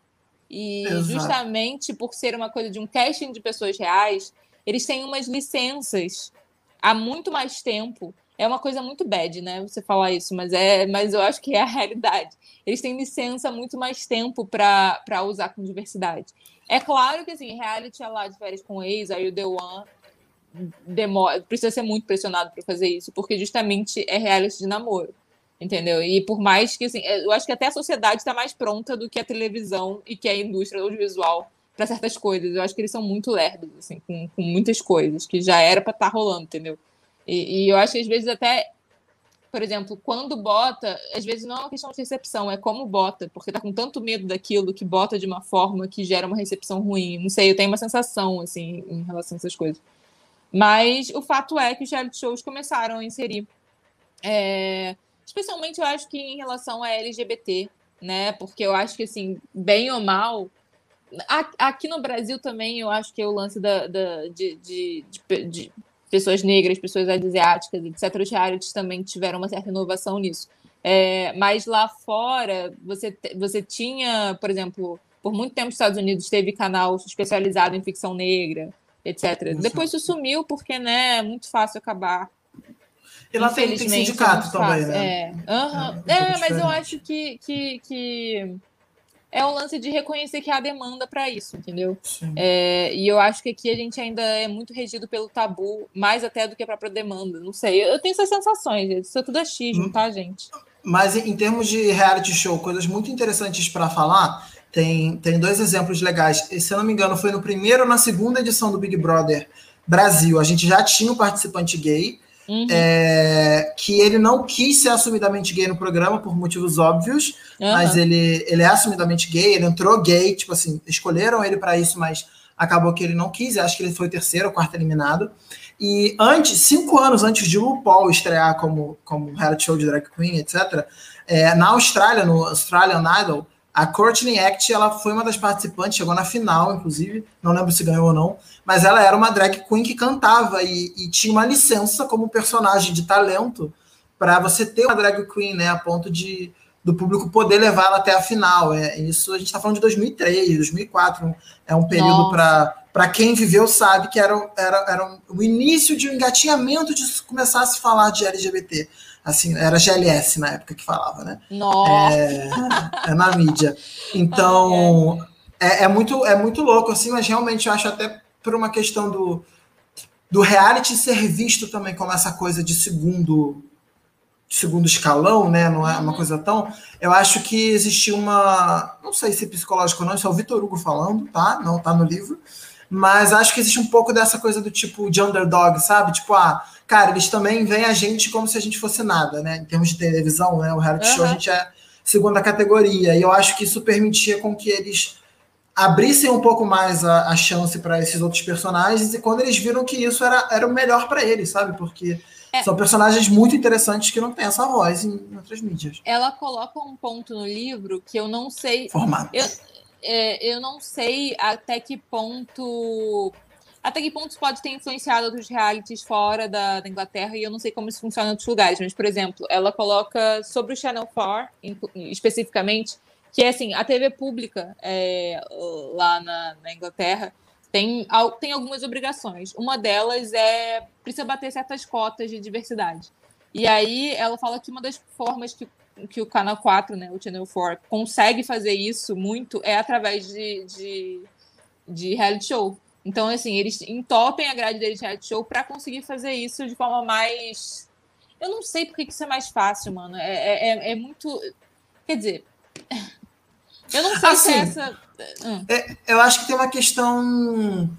e Exato. justamente por ser uma coisa de um casting de pessoas reais, eles têm umas licenças há muito mais tempo. É uma coisa muito bad, né? Você falar isso, mas é, mas eu acho que é a realidade. Eles têm licença há muito mais tempo para usar com diversidade. É claro que assim, reality é lá de férias com ex, aí o The One demora, precisa ser muito pressionado para fazer isso, porque justamente é reality de namoro entendeu? E por mais que, assim, é, eu acho que até a sociedade está mais pronta do que a televisão e que a indústria audiovisual para certas coisas. Eu acho que eles são muito lerdos, assim, com, com muitas coisas, que já era para estar tá rolando, entendeu? E, e, eu acho que às vezes até, por exemplo, quando bota, às vezes não é uma questão de recepção, é como bota, porque tá com tanto medo daquilo que bota de uma forma que gera uma recepção ruim. Não sei, eu tenho uma sensação, assim, em relação a essas coisas. Mas o fato é que os reality shows começaram a inserir. É, Especialmente eu acho que em relação a LGBT, né? Porque eu acho que, assim, bem ou mal. Aqui no Brasil também eu acho que é o lance da, da de, de, de, de, pessoas negras, pessoas asiáticas, etc. Os realities também tiveram uma certa inovação nisso. É, mas lá fora, você, você tinha, por exemplo, por muito tempo nos Estados Unidos teve canal especializado em ficção negra, etc. Depois isso sumiu porque né, é muito fácil acabar e lá tem, tem sindicato também, né? É, uhum. é, é mas eu acho que, que, que é um lance de reconhecer que há demanda para isso, entendeu? É, e eu acho que aqui a gente ainda é muito regido pelo tabu, mais até do que a própria demanda. Não sei, eu tenho essas sensações, isso é tudo achismo, hum. tá, gente? Mas em termos de reality show, coisas muito interessantes para falar, tem, tem dois exemplos legais. Se eu não me engano, foi no primeiro ou na segunda edição do Big Brother Brasil. A gente já tinha um participante gay, Uhum. É, que ele não quis ser assumidamente gay no programa por motivos óbvios, uhum. mas ele, ele é assumidamente gay, ele entrou gay, tipo assim, escolheram ele para isso, mas acabou que ele não quis, acho que ele foi o terceiro ou quarto eliminado. E antes, cinco anos antes de RuPaul estrear como, como reality show de drag queen, etc., é, na Austrália, no Australian Idol, a Courtney Act, ela foi uma das participantes, chegou na final, inclusive, não lembro se ganhou ou não, mas ela era uma drag queen que cantava e, e tinha uma licença como personagem de talento para você ter uma drag queen, né, a ponto de do público poder levá-la até a final. É, isso a gente está falando de 2003, 2004, é um período para quem viveu sabe que era, era, era o início de um engatinhamento de começar a se falar de LGBT assim, era GLS na época que falava, né? Nossa. É, é na mídia. Então, é, é, muito, é muito louco, assim, mas realmente eu acho até por uma questão do, do reality ser visto também como essa coisa de segundo segundo escalão, né? Não é uma uhum. coisa tão. Eu acho que existiu uma. Não sei se psicológico ou não, isso é o Vitor Hugo falando, tá? Não tá no livro. Mas acho que existe um pouco dessa coisa do tipo de underdog, sabe? Tipo, ah, cara, eles também veem a gente como se a gente fosse nada, né? Em termos de televisão, né? O reality uhum. show a gente é segunda categoria. E eu acho que isso permitia com que eles abrissem um pouco mais a, a chance para esses outros personagens e quando eles viram que isso era, era o melhor para eles, sabe? Porque é. são personagens muito interessantes que não têm essa voz em, em, outras mídias. Ela coloca um ponto no livro que eu não sei. Formato. Eu, é, eu não sei até que ponto até que pontos pode ter influenciado outros realities fora da, da, Inglaterra e eu não sei como isso funciona em outros lugares, mas, por exemplo, ela coloca sobre o Channel 4, especificamente, que é assim, a TV pública é, lá na, na, Inglaterra tem, tem algumas obrigações. Uma delas é precisa bater certas cotas de diversidade. E aí ela fala que uma das formas que, que o Canal 4, né, o Channel 4, consegue fazer isso muito é através de, de, de reality show. Então, assim, eles entopem a grade deles de reality show para conseguir fazer isso de forma mais. Eu não sei porque que isso é mais fácil, mano. É, é, é, é muito. Quer dizer. Eu não sei assim, se é essa. Hum. É, eu acho que tem uma questão.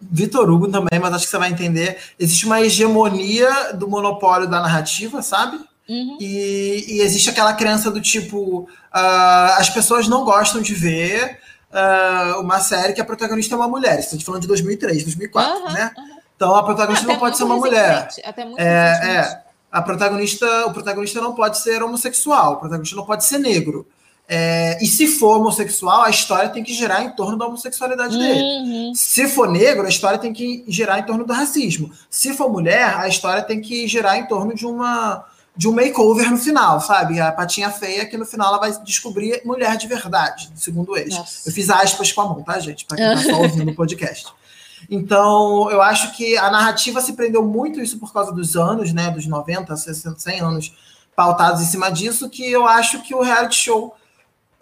Vitor Hugo também, mas acho que você vai entender. Existe uma hegemonia do monopólio da narrativa, sabe? Uhum. E, e, existe aquela crença do tipo: uh, as pessoas não gostam de ver uh, uma série que a protagonista é uma mulher. Estamos falando de 2003, 2004, uhum, né? Uhum. Então a protagonista até não pode ser uma mulher. Até muito é, é, a protagonista, o protagonista não pode ser homossexual, o protagonista não pode ser negro. É, e se for homossexual, a história tem que girar em torno da homossexualidade uhum. dele. Se for negro, a história tem que girar em torno do racismo. Se for mulher, a história tem que girar em torno de uma de um makeover no final, sabe? A patinha feia que no final ela vai descobrir mulher de verdade, segundo eles. Nossa. Eu fiz aspas com a mão, tá, gente? Para quem tá só ouvindo o podcast. Então, eu acho que a narrativa se prendeu muito isso por causa dos anos, né? Dos 90, 60, 100 anos pautados em cima disso, que eu acho que o reality show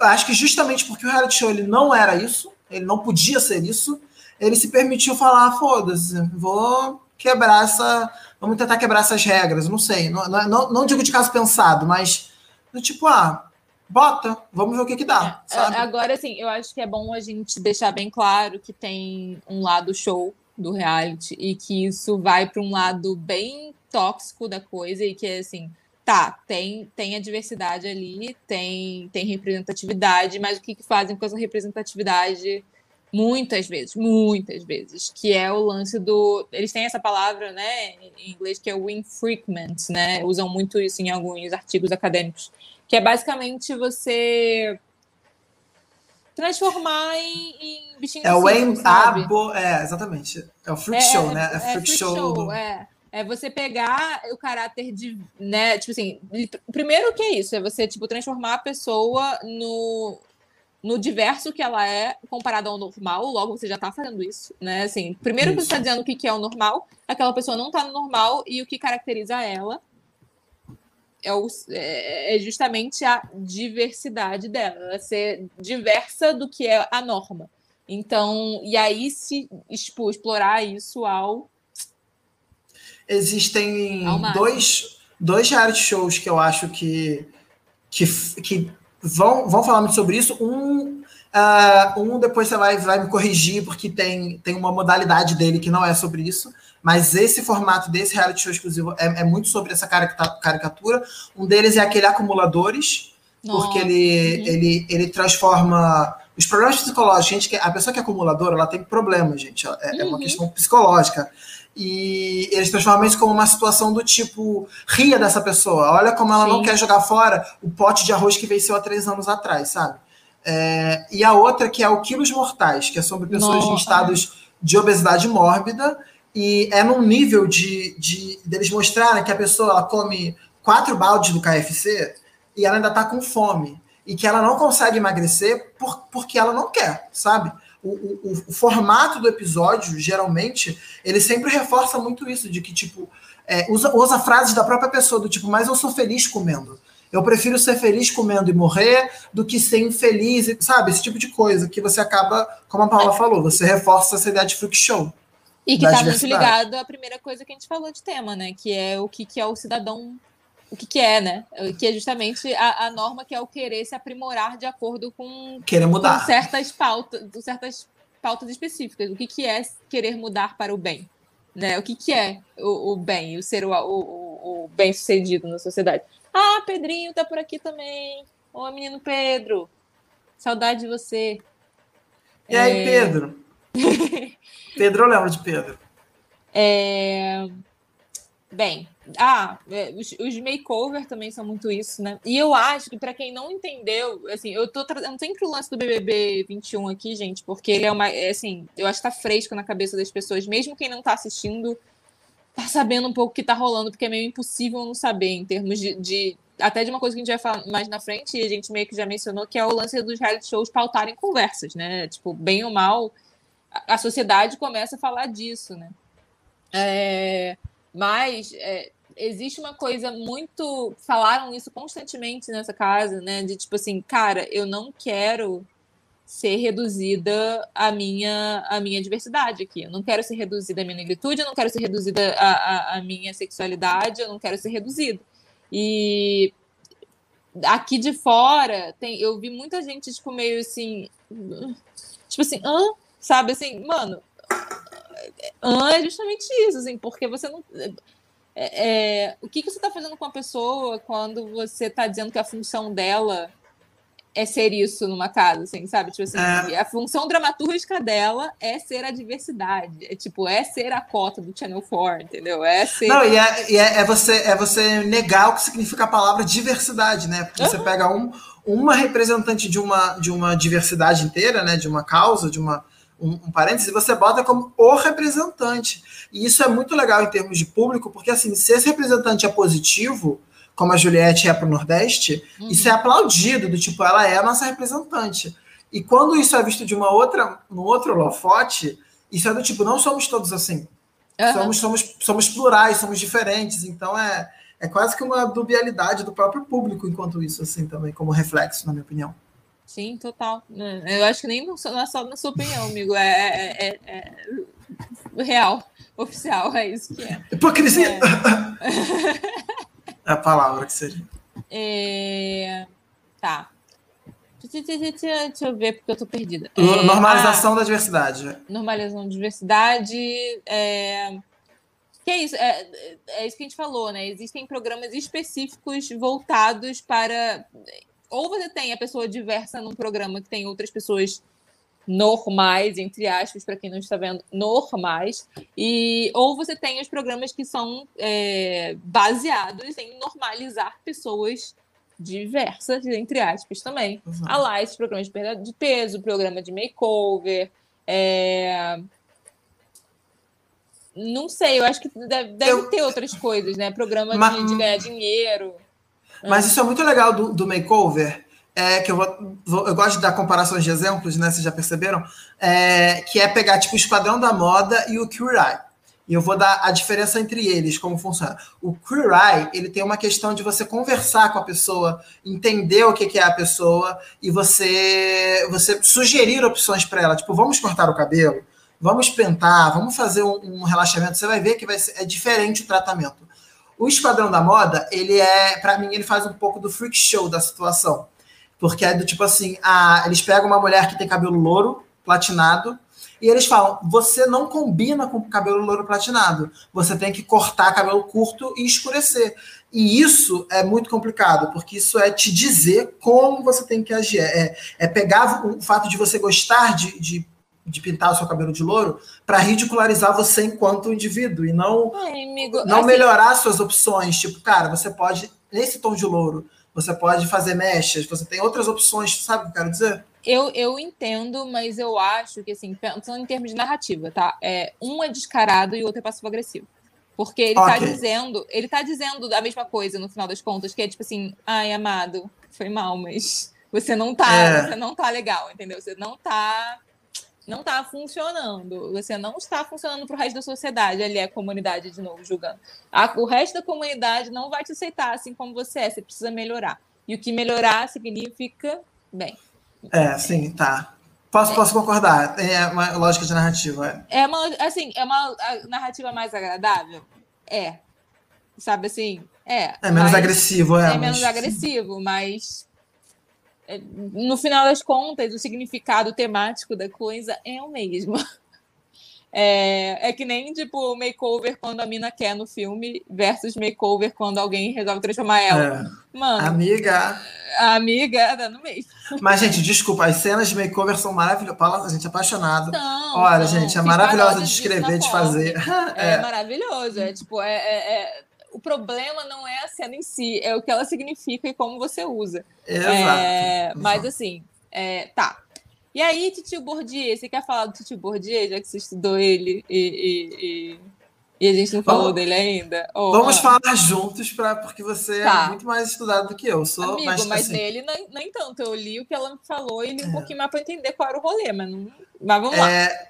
acho que justamente porque o reality show ele não era isso, ele não podia ser isso, ele se permitiu falar, foda-se, vou quebrar essa, vamos tentar quebrar essas regras, não sei, não, não, não digo de caso pensado, mas do tipo, ah, bota, vamos ver o que que dá, é, sabe? Agora, assim, eu acho que é bom a gente deixar bem claro que tem um lado show do reality e que isso vai para um lado bem tóxico da coisa e que, assim, tá, tem, tem a diversidade ali, tem, tem representatividade, mas o que, que fazem com essa representatividade muitas vezes, muitas vezes, que é o lance do. Eles têm essa palavra, né, em inglês, que é o infrequent, né? Usam muito isso em alguns artigos acadêmicos, que é basicamente você transformar em, em bichinho É o em, abo, é, exatamente. É o freak é, show, né? É, é freak, show. show do... é é você pegar o caráter de, né, tipo assim, primeiro que é isso, é você tipo transformar a pessoa no no diverso que ela é comparado ao normal, logo você já tá fazendo isso, né? Assim, primeiro isso. que você tá dizendo o que, que é o normal, aquela pessoa não tá no normal e o que caracteriza ela é, o, é, é justamente a diversidade dela, ela ser diversa do que é a norma. Então, e aí se tipo, explorar isso ao existem dois, dois reality shows que eu acho que, que, que vão, vão falar muito sobre isso. Um, uh, um depois você vai, vai me corrigir, porque tem, tem uma modalidade dele que não é sobre isso. Mas esse formato desse reality show exclusivo é, é muito sobre essa caricatura. Um deles é aquele Acumuladores, Nossa. porque ele, uhum. ele, ele transforma os problemas psicológicos, gente, a pessoa que é acumuladora, ela tem problemas, gente. É, uhum. é uma uhum. questão psicológica. E eles transformam isso como uma situação do tipo, ria dessa pessoa, olha como ela Sim. não quer jogar fora o pote de arroz que venceu há três anos atrás, sabe? É, e a outra que é o Quilos Mortais, que é sobre pessoas Nossa. em estados de obesidade mórbida, e é num nível de, de deles mostrarem que a pessoa ela come quatro baldes do KFC e ela ainda tá com fome. E que ela não consegue emagrecer por, porque ela não quer, sabe? O, o, o, formato do episódio, geralmente, ele sempre reforça muito isso, de que, tipo, é, usa, usa frases da própria pessoa, do tipo, mas eu sou feliz comendo. Eu prefiro ser feliz comendo e morrer do que ser infeliz, sabe? Esse tipo de coisa que você acaba, como a Paula falou, você reforça essa ideia de freak show. E que está muito ligado à primeira coisa que a gente falou de tema, né? Que é o que, que é o cidadão o que, que é, né? Que é justamente a, a, norma que é o querer se aprimorar de acordo com, querer mudar. Com certas pautas, certas pautas específicas. O que, que é querer mudar para o bem? Né? O que, que é o, o bem, o ser o, o, o bem sucedido na sociedade? Ah, Pedrinho tá por aqui também. Ô, menino Pedro, saudade de você. E aí, é... Pedro? Pedro, eu lembro de Pedro. É... Bem, ah, é, os, os makeover também são muito isso, né? E eu acho que para quem não entendeu, assim, eu tô trazendo sempre o lance do BBB 21 aqui, gente, porque ele é uma, é, assim, eu acho que tá fresco na cabeça das pessoas, mesmo quem não tá assistindo, tá sabendo um pouco o que tá rolando, porque é meio impossível não saber em termos de, de até de uma coisa que a gente vai falar mais na frente, e a gente meio que já mencionou, que é o lance dos reality shows pautarem conversas, né? Tipo, bem ou mal, a, a sociedade começa a falar disso, né? É, mas é, existe uma coisa muito. Falaram isso constantemente nessa casa, né? De tipo assim, cara, eu não quero ser reduzida a minha, a minha diversidade aqui. Eu não quero ser reduzida a minha negritude, eu não quero ser reduzida a, a, a minha sexualidade, eu não quero ser reduzida. E aqui de fora, tem, eu vi muita gente, tipo, meio assim. Tipo assim, hã? Sabe assim, mano, é justamente isso, assim, porque você não. É, é, o que, que você está fazendo com a pessoa quando você está dizendo que a função dela é ser isso numa casa, assim, sabe? Tipo assim, é. a função dramatúrgica dela é ser a diversidade. É tipo, é ser a cota do Channel 4, entendeu? É ser. Não, e é, e é, é você, é você negar o que significa a palavra diversidade, né? Porque uhum. você pega um, uma representante de uma, de uma diversidade inteira, né? De uma causa, de uma. Um, um parênteses, e você bota como o representante. E isso é muito legal em termos de público, porque assim, se esse representante é positivo, como a Juliette é para o Nordeste, uhum. isso é aplaudido, do tipo, ela é a nossa representante. E quando isso é visto de uma outra, no outro holofote, isso é do tipo, não somos todos assim. Uhum. Somos, somos, somos plurais, somos diferentes. Então é, é quase que uma dubialidade do próprio público enquanto isso, assim, também, como reflexo, na minha opinião. Sim, total. Eu acho que nem não é só na sua opinião, amigo. É, é, é, é real, oficial, é isso que é. Hipocrisia! É. É a palavra que seria. É... Tá. Deixa eu ver, porque eu tô perdida. Normalização é... da diversidade. Normalização da diversidade. É... Que é isso? É, é isso que a gente falou, né? Existem programas específicos voltados para. Ou você tem a pessoa diversa num programa que tem outras pessoas normais, entre aspas, para quem não está vendo, normais, e ou você tem os programas que são é, baseados em normalizar pessoas diversas, entre aspas, também. Uhum. Lá esses programas de perda de peso, programa de makeover, é... não sei, eu acho que deve, deve eu... ter outras coisas, né? Programa Mas... de, de ganhar dinheiro. Mas isso é muito legal do, do makeover, é, que eu, vou, vou, eu gosto de dar comparações de exemplos, né? Vocês já perceberam? É, que é pegar tipo o Esquadrão da Moda e o Queer Eye. E eu vou dar a diferença entre eles, como funciona. O Queer Eye, ele tem uma questão de você conversar com a pessoa, entender o que, que é a pessoa e você, você sugerir opções para ela. Tipo, vamos cortar o cabelo, vamos pentar, vamos fazer um, um relaxamento. Você vai ver que vai ser, é diferente o tratamento. O Esquadrão da Moda, ele é, para mim, ele faz um pouco do freak show da situação porque é do tipo assim, a, eles pegam uma mulher que tem cabelo louro, platinado, e eles falam: você não combina com cabelo louro platinado. Você tem que cortar cabelo curto e escurecer. E isso é muito complicado, porque isso é te dizer como você tem que agir. É, é pegar o fato de você gostar de, de, de pintar o seu cabelo de louro para ridicularizar você enquanto indivíduo e não, Ai, amigo, não assim... melhorar suas opções. Tipo, cara, você pode, nesse tom de louro, você pode fazer mechas, você tem outras opções, sabe o que eu quero dizer? Eu, eu entendo, mas eu acho que, assim, pensando em termos de narrativa, tá? É, um é descarado e o outro é passivo-agressivo. Porque ele tá okay. tá dizendo, ele tá dizendo a mesma coisa no final das contas, que é tipo assim, ai, amado, foi mal, mas você não tá, é. você não tá legal, entendeu? Você não tá não está funcionando. Você não está funcionando para o resto da sociedade. Ali é a comunidade de novo julgando. A, o resto da comunidade não vai te aceitar assim como você é. Você precisa melhorar. E o que melhorar significa bem. É, sim, tá. Posso, posso concordar. É uma lógica de narrativa. É, uma, assim, é uma narrativa mais agradável? É. Sabe assim? É. É menos agressivo, é. É menos agressivo, mas no final das contas, o significado temático da coisa é o mesmo. É, é que nem, tipo, makeover quando a mina quer no filme versus makeover quando alguém resolve transformar ela. É. Mano. Amiga. A amiga dá no mesmo. Mas, gente, desculpa, as cenas de makeover são maravilhosas. Paula, a gente é apaixonado. Não, Olha, não. gente, é maravilhosa de escrever, de fazer. É, é, maravilhoso. É tipo, é, é, é o problema não é a cena em si, é o que ela significa e como você usa. Exato. É, mas assim, é, tá. E aí, Titio Bourdieu, você quer falar do Titio Bourdieu, já que você estudou ele e, e, e, e a gente não falou vamos, dele ainda? Oh, vamos ah. falar juntos, pra, porque você é tá. é muito mais estudado do que eu. Sou, Amigo, mas, mas assim... nele nem, nem tanto. Eu li o que ela me falou e li um é. pouquinho mais para entender qual era o rolê, mas, não, mas vamos lá. É,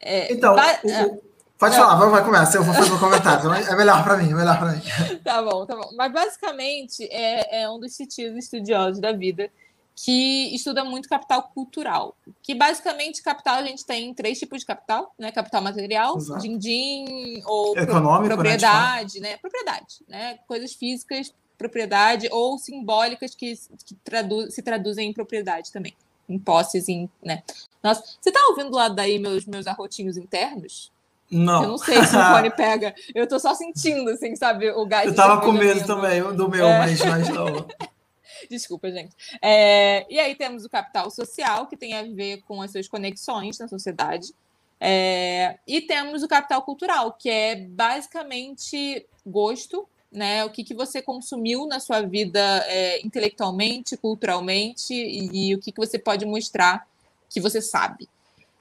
é então, ba... o, Pode falar, vai, vai começar, eu vou fazer um comentário. É melhor para mim, é melhor para mim. Tá bom, tá bom. Mas basicamente é, é um dos sitios estudiosos da vida que estuda muito capital cultural. Que basicamente capital a gente tem três tipos de capital, né? Capital material, din-din ou Econômico, né, propriedade, né? né? Propriedade, né? Coisas físicas, propriedade ou simbólicas que, que tradu se traduzem em propriedade também, em posses, em, né? Nossa, você tá ouvindo lá daí meus meus arrotinhos internos? Não. Eu não sei se o fone pega. Eu tô só sentindo, assim, sabe, o gás. Eu tava com medo também do meu, é. mas, mas não. Desculpa, gente. É, e aí temos o capital social, que tem a ver com as suas conexões na sociedade. É, e temos o capital cultural, que é basicamente gosto, né? O que, que você consumiu na sua vida é, intelectualmente, culturalmente, e, e o que, que você pode mostrar que você sabe.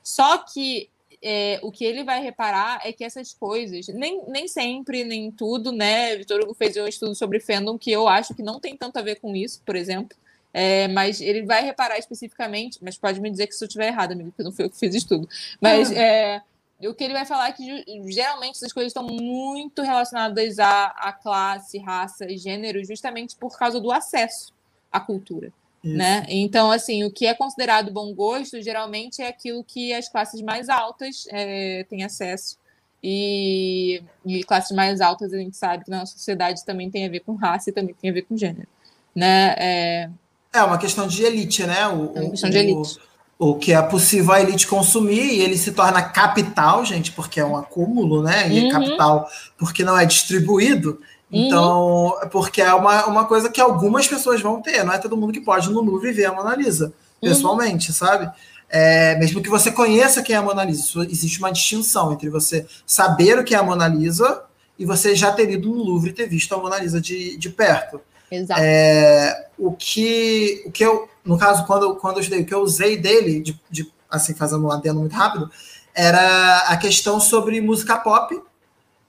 Só que é, o que ele vai reparar é que essas coisas, nem, nem sempre, nem tudo, né? Vitor Hugo fez um estudo sobre fandom que eu acho que não tem tanto a ver com isso, por exemplo. É, mas ele vai reparar especificamente, mas pode me dizer que se eu estiver errado, amigo, porque não foi eu que fiz estudo. Mas uhum. é, o que ele vai falar é que geralmente essas coisas estão muito relacionadas à, à classe, raça e gênero, justamente por causa do acesso à cultura. Né? Então, assim, o que é considerado bom gosto geralmente é aquilo que as classes mais altas é, têm acesso. E, e, classes mais altas a gente sabe que na sociedade também tem a ver com raça e também tem a ver com gênero. Né? É, é uma questão de elite, né? O, é uma questão o, de elite. O, o que é possível a elite consumir e ele se torna capital, gente, porque é um acúmulo, né? E uhum. capital porque não é distribuído. Então, uhum. porque é uma, uma coisa que algumas pessoas vão ter, não é todo mundo que pode no Louvre ver a Mona Lisa, uhum. pessoalmente, uhum. sabe? É, mesmo que você conheça quem é a Mona Lisa, existe uma distinção entre você saber o que é a Mona Lisa e você já ter ido no Louvre e ter visto a Mona Lisa de, de perto. Exato. É, o, que, o que eu, no caso, quando, quando eu estudei, o que eu usei dele, de, de, assim, fazendo um adendo muito rápido, era a questão sobre música pop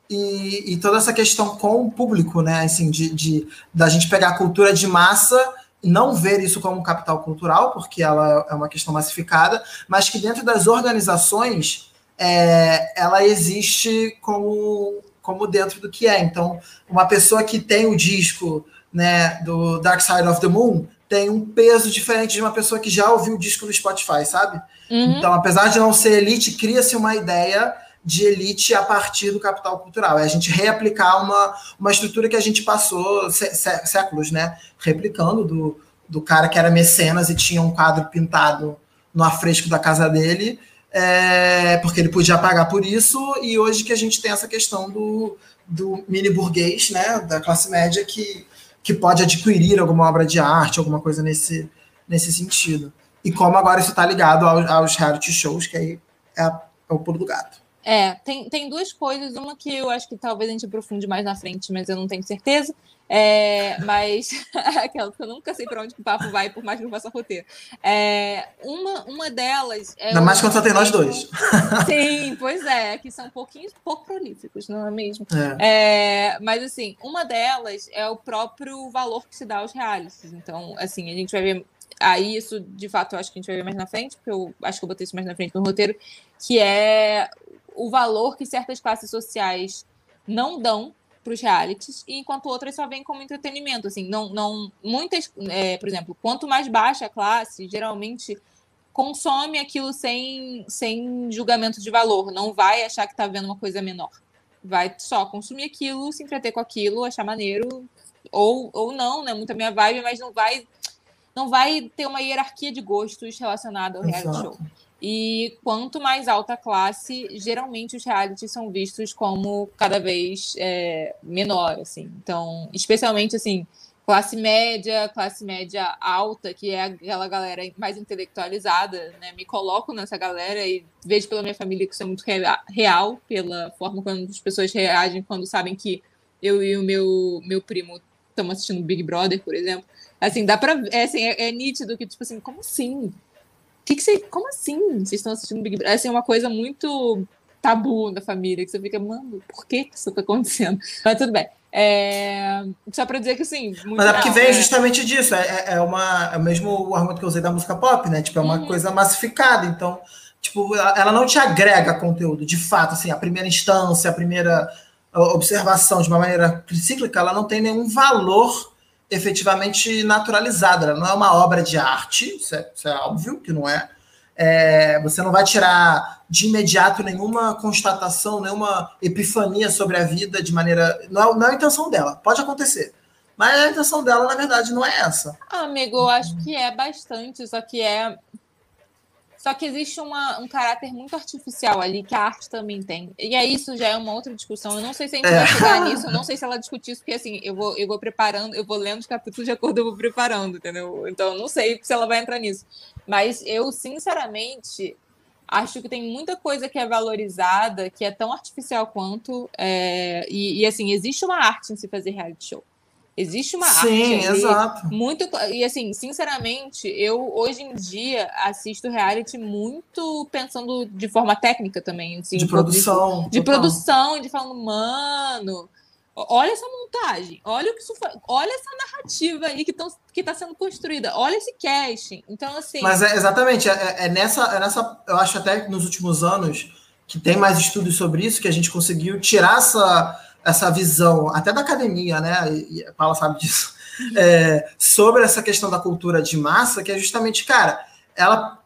e, e, toda essa questão com o público, né? Assim, de, de da gente pegar a cultura de massa e não ver isso como capital cultural, porque ela é uma questão massificada, mas que dentro das organizações é, ela existe como, como dentro do que é. Então, uma pessoa que tem o disco né, do Dark Side of the Moon tem um peso diferente de uma pessoa que já ouviu o disco no Spotify, sabe? Uhum. Então, apesar de não ser elite, cria-se uma ideia de elite a partir do capital cultural. É a gente reaplicar uma, uma estrutura que a gente passou sé, séculos, né? Replicando do, do cara que era mecenas e tinha um quadro pintado no afresco da casa dele, é, porque ele podia pagar por isso, e hoje que a gente tem essa questão do, do mini burguês, né? Da classe média que, que pode adquirir alguma obra de arte, alguma coisa nesse, nesse sentido. E como agora isso está ligado aos, aos reality shows, que aí é, é o pulo do gato. É, tem, tem duas coisas. Uma que eu acho que talvez a gente aprofunde mais na frente, mas eu não tenho certeza. É, mas aquela que eu nunca sei para onde o papo vai, por mais que eu faça roteiro. É, uma, uma delas. É Ainda mais quando só tem nós dois. Sim, pois é, que são um pouquinho pouco prolíficos, não é mesmo? É. é. mas assim, uma delas é o próprio valor que se dá aos realities. Então, assim, a gente vai ver aí isso de fato eu acho que a gente vai ver mais na frente, porque eu acho que eu botei isso mais na frente no roteiro, que é o valor que certas classes sociais não dão para os realities, enquanto outras só vêm como entretenimento. Assim, não, não muitas, é, por exemplo, quanto mais baixa a classe, geralmente consome aquilo sem, sem julgamento de valor, não vai achar que está vendo uma coisa menor. Vai só consumir aquilo, se entreter com aquilo, achar maneiro, ou, ou não, né? Muita minha vibe, mas não vai não vai ter uma hierarquia de gostos relacionada ao reality Exato. show. E quanto mais alta a classe, geralmente os realities são vistos como cada vez é, menor, assim. Então, especialmente assim, classe média, classe média alta, que é aquela galera mais intelectualizada, né? Me coloco nessa galera e vejo pela minha família que isso é muito real, pela forma como as pessoas reagem quando sabem que eu e o meu, meu primo estamos assistindo Big Brother, por exemplo. Assim, dá pra. É, assim, é, é nítido que, tipo assim, como assim? Que, que você. Como assim? Vocês estão assistindo Big Brother? Assim, é uma coisa muito tabu da família, que você fica, mano, por que isso tá acontecendo? Mas tudo bem. É... Só para dizer que sim. Mas é porque vem né? justamente disso. É, é, é, uma, é o mesmo argumento que eu usei da música pop, né? Tipo, é uma uhum. coisa massificada. Então, tipo, ela não te agrega conteúdo, de fato, assim, a primeira instância, a primeira observação de uma maneira cíclica, ela não tem nenhum valor efetivamente naturalizada. Ela não é uma obra de arte, isso é, isso é óbvio que não é. é. Você não vai tirar de imediato nenhuma constatação, nenhuma epifania sobre a vida de maneira. Não é, não é a intenção dela. Pode acontecer. Mas a intenção dela, na verdade, não é essa. Ah, amigo, eu acho que é bastante, só que é só que existe uma, um caráter muito artificial ali que a arte também tem. E aí isso já é uma outra discussão. Eu não sei se a gente é. vai chegar nisso, eu não sei se ela discutir isso, porque assim, eu vou, eu vou preparando, eu vou lendo os capítulos de acordo, eu vou preparando, entendeu? Então não sei se ela vai entrar nisso. Mas eu, sinceramente, acho que tem muita coisa que é valorizada, que é tão artificial quanto. É, e, e, assim, existe uma arte em se fazer reality show. Existe uma Sim, arte exato. muito e assim, sinceramente, eu hoje em dia assisto reality muito pensando de forma técnica também, assim, de produção, de, de produção, de falando, mano, olha essa montagem, olha o que isso olha essa narrativa aí que tão, que está sendo construída, olha esse casting. Então assim, Mas é exatamente, é, é nessa é nessa, eu acho até nos últimos anos que tem mais estudos sobre isso que a gente conseguiu tirar essa essa visão, até da academia, né? E a Paula sabe disso, é, sobre essa questão da cultura de massa, que é justamente, cara, ela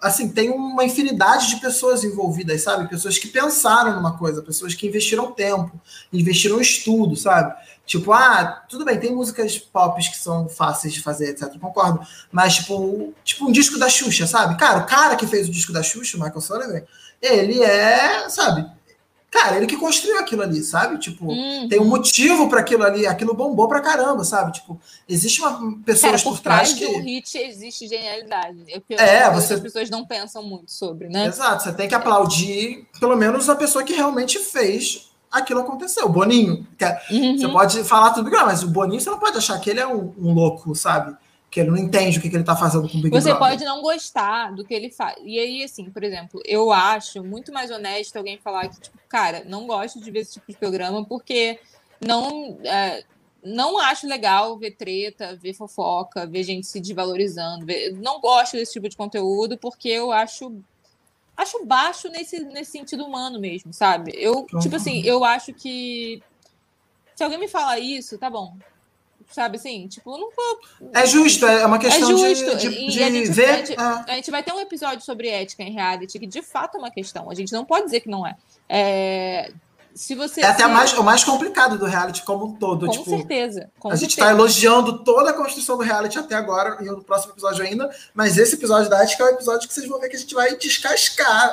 assim tem uma infinidade de pessoas envolvidas, sabe? Pessoas que pensaram numa coisa, pessoas que investiram tempo, investiram estudo, sabe? Tipo, ah, tudo bem, tem músicas pop que são fáceis de fazer, etc. Concordo. Mas, tipo, tipo um disco da Xuxa, sabe? Cara, o cara que fez o disco da Xuxa, o Michael Sullivan, ele é, sabe, Cara, ele que construiu aquilo ali, sabe? Tipo, uhum. tem um motivo para aquilo ali, aquilo bombou pra caramba, sabe? Tipo, existe uma pessoa por, por trás, trás que. um hit existe genialidade. É, é você... as pessoas não pensam muito sobre, né? Exato, você tem que aplaudir, pelo menos, a pessoa que realmente fez aquilo acontecer. O Boninho. É, uhum. Você pode falar tudo, mas o Boninho você não pode achar que ele é um, um louco, sabe? Que ele não entende o que, que ele está fazendo com o Big Você Brother. pode não gostar do que ele faz. E aí, assim, por exemplo, eu acho muito mais honesto alguém falar que, tipo, cara, não gosto de ver esse tipo de programa porque não. É, não acho legal ver treta, ver fofoca, ver gente se desvalorizando. Ver... Não gosto desse tipo de conteúdo porque eu acho acho baixo nesse, nesse sentido humano mesmo, sabe? Eu, tipo assim, eu acho que se alguém me falar isso, tá bom sabe assim? Tipo, não vou. É justo, é uma questão é justo. de, de, de a gente, ver. A gente, ah. a gente, vai ter um episódio sobre ética em reality, que de fato é uma questão. A gente não pode dizer que não é. É, se você, é até se... mais, o mais complicado do reality como um todo. Com tipo, certeza. Com a gente está elogiando toda a construção do reality até agora, e no próximo episódio ainda, mas esse episódio da ética é o episódio que vocês vão ver que a gente vai descascar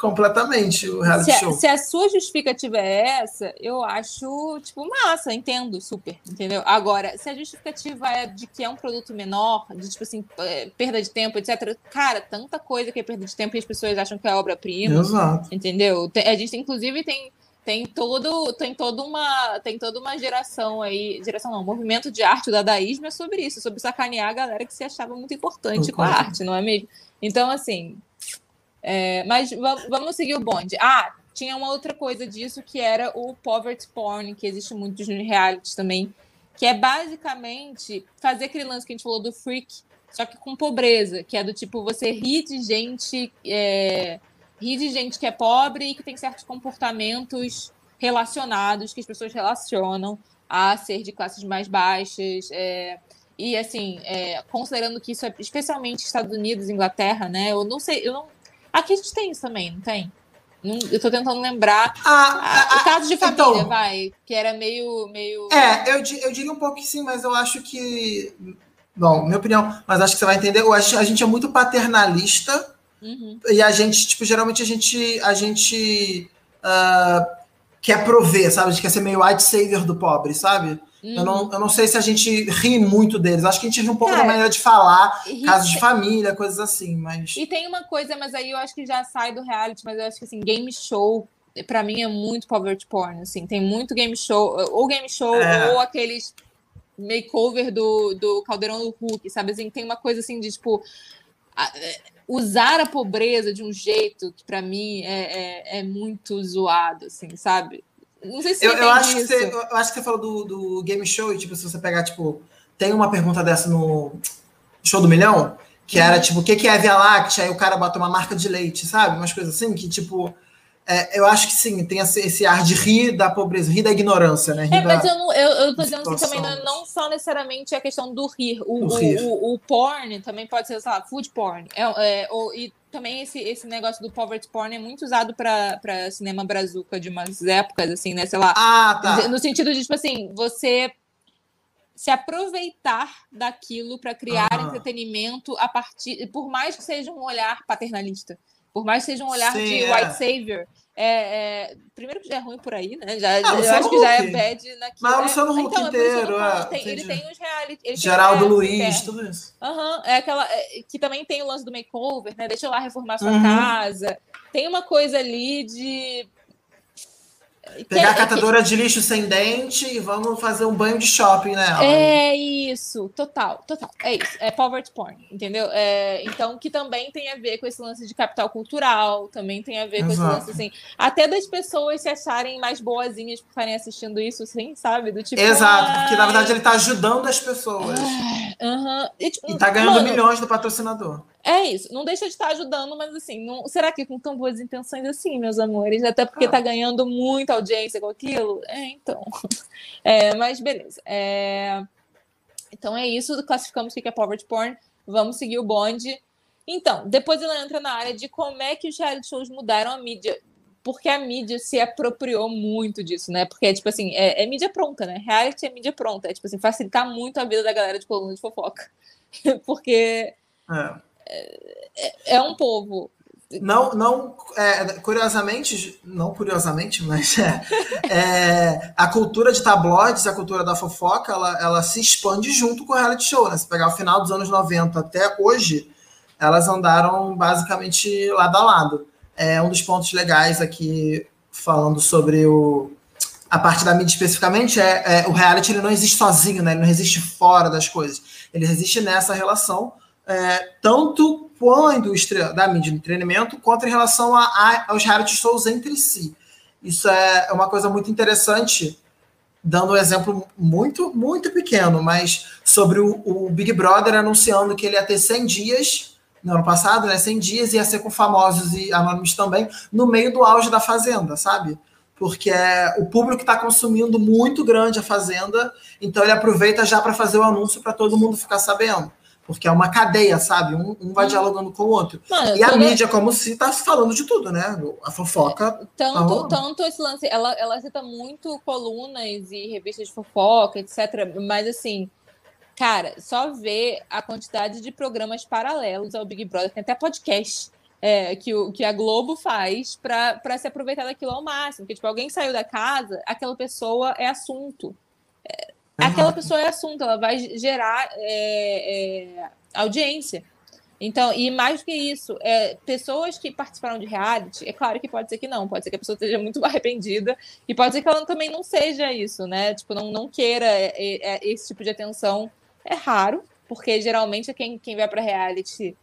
completamente o reality se, show. Se a sua justificativa é essa, eu acho, tipo, massa, entendo super, entendeu? Agora, se a justificativa é de que é um produto menor, de, tipo assim, é, perda de tempo, etc. Cara, tanta coisa que é perda de tempo e as pessoas acham que é obra-prima. Exato. Entendeu? A gente, inclusive, tem tem todo tem toda uma tem toda uma geração aí geração não movimento de arte da dadaísmo é sobre isso sobre sacanear a galera que se achava muito importante com a arte não é mesmo então assim é, mas vamos seguir o bonde. Ah, tinha uma outra coisa disso que era o poverty porn, que existe muito nos realities também, que é basicamente fazer aquele lance que a gente falou do freak, só que com pobreza, que é do tipo você rir de gente, é, rir de gente que é pobre e que tem certos comportamentos relacionados que as pessoas relacionam a ser de classes mais baixas. É, e assim, é, considerando que isso é especialmente Estados Unidos, Inglaterra, né? Eu não sei, eu não Aqui a gente tem isso também, não tem? Eu tô tentando lembrar. Ah, ah, o caso de família, então, vai, que era meio. meio... É, eu, eu diria um pouco que sim, mas eu acho que. Bom, minha opinião, mas acho que você vai entender. Eu acho, a gente é muito paternalista uhum. e a gente, tipo, geralmente a gente, a gente uh, quer prover, sabe? A gente quer ser meio white savior do pobre, sabe? Uhum. Eu, não, eu não sei se a gente ri muito deles. Acho que a gente ri um pouco Cara, da maneira de falar, casos de família, coisas assim, mas. E tem uma coisa, mas aí eu acho que já sai do reality, mas eu acho que assim, game show, para mim, é muito poverty porn. Assim, tem muito game show, ou game show, é. ou aqueles makeover do, do Caldeirão do Hulk, sabe? Assim, tem uma coisa assim de tipo. É, usar a pobreza de um jeito que para mim é, é, é muito zoado, assim, sabe? Não sei se eu, eu acho que você, eu acho que você falou do, do game show e, tipo, se você pegar, tipo, tem uma pergunta dessa no show do milhão, que era, uhum. tipo, o que, que é Via Láctea? Aí o cara bota uma marca de leite, sabe? Umas coisas assim, que, tipo, é, eu acho que sim, tem esse ar de rir da pobreza, rir da ignorância, né? Rir é, mas da, eu, não, eu, eu tô dizendo assim também, não, não, só necessariamente a questão do rir. O, o, rir. o, o porn também pode ser, sei lá, food porn. É, é, ou, e também esse, esse negócio do poverty porn é muito usado para cinema brazuca de umas épocas, assim, né? Sei lá. Ah, tá. No sentido de, tipo assim, você se aproveitar daquilo para criar ah. entretenimento a partir, por mais que seja um olhar paternalista, por mais que seja um olhar Sim, de é. white savior, é, é, primeiro que já é ruim por aí, né? Já, não, eu acho que já é bad naquilo. Mas o Luciano Huck então, inteiro. É, tem, ele tem os reality. Geraldo Luiz, tudo isso. Uhum, é aquela. É, que também tem o lance do makeover, né? Deixa eu lá reformar sua uhum. casa. Tem uma coisa ali de Pegar a catadora de lixo sem dente e vamos fazer um banho de shopping nela. É isso, total, total. É isso. É poverty porn, entendeu? É, então, que também tem a ver com esse lance de capital cultural, também tem a ver com esse lance, assim, até das pessoas se acharem mais boazinhas por estarem assistindo isso, assim, sabe? Do tipo. Exato, porque na verdade ele tá ajudando as pessoas. Uhum. E, tipo, e tá ganhando mano, milhões do patrocinador. É isso, não deixa de estar ajudando, mas assim, não, será que com tão boas intenções assim, meus amores? Até porque ah. tá ganhando muita audiência com aquilo? É, então. É, mas beleza. É... Então é isso, classificamos o que é poverty porn, vamos seguir o bonde. Então, depois ela entra na área de como é que os reality shows mudaram a mídia, porque a mídia se apropriou muito disso, né? Porque, tipo assim, é, é mídia pronta, né? Reality é mídia pronta, é, tipo assim, facilitar muito a vida da galera de coluna de fofoca. porque... É é, é um povo. Não, não é, curiosamente, não curiosamente, mas é, é, a cultura de tabloides, a cultura da fofoca, ela, ela se expande junto com o reality show. Né? Se pegar o final dos anos 90 até hoje, elas andaram basicamente lado a lado. É um dos pontos legais aqui, falando sobre o, a parte da mídia especificamente, é, é o reality ele não existe sozinho, né? ele não existe fora das coisas. Ele existe nessa relação é, tanto com a indústria da mídia de entretenimento, quanto em relação a, a, aos reality shows entre si. Isso é, é uma coisa muito interessante, dando um exemplo muito, muito pequeno, mas sobre o, o, Big Brother anunciando que ele ia ter 100 dias, no ano passado, né, 100 dias, ia ser com famosos e anônimos também, no meio do auge da Fazenda, sabe? Porque é, o público está consumindo muito grande a Fazenda, então ele aproveita já para fazer o anúncio para todo mundo ficar sabendo porque é uma cadeia, sabe? Um, um vai hum. dialogando com o outro. Mano, e a mídia, como se tá falando de tudo, né? A fofoca. Tanto, tá tanto esse lance, ela, ela cita muito colunas e revistas de fofoca, etc. Mas assim, cara, só ver a quantidade de programas paralelos ao Big Brother, tem até podcast. É, que, o, que a Globo faz para se aproveitar daquilo ao máximo. Porque, tipo, alguém saiu da casa, aquela pessoa é assunto. É, aquela pessoa é assunto, ela vai gerar é, é, audiência. Então, e mais do que isso, é, pessoas que participaram de reality, é claro que pode ser que não, pode ser que a pessoa esteja muito arrependida, e pode ser que ela também não seja isso, né? Tipo, não, não queira é, é, é esse tipo de atenção. É raro, porque geralmente quem, quem vai para reality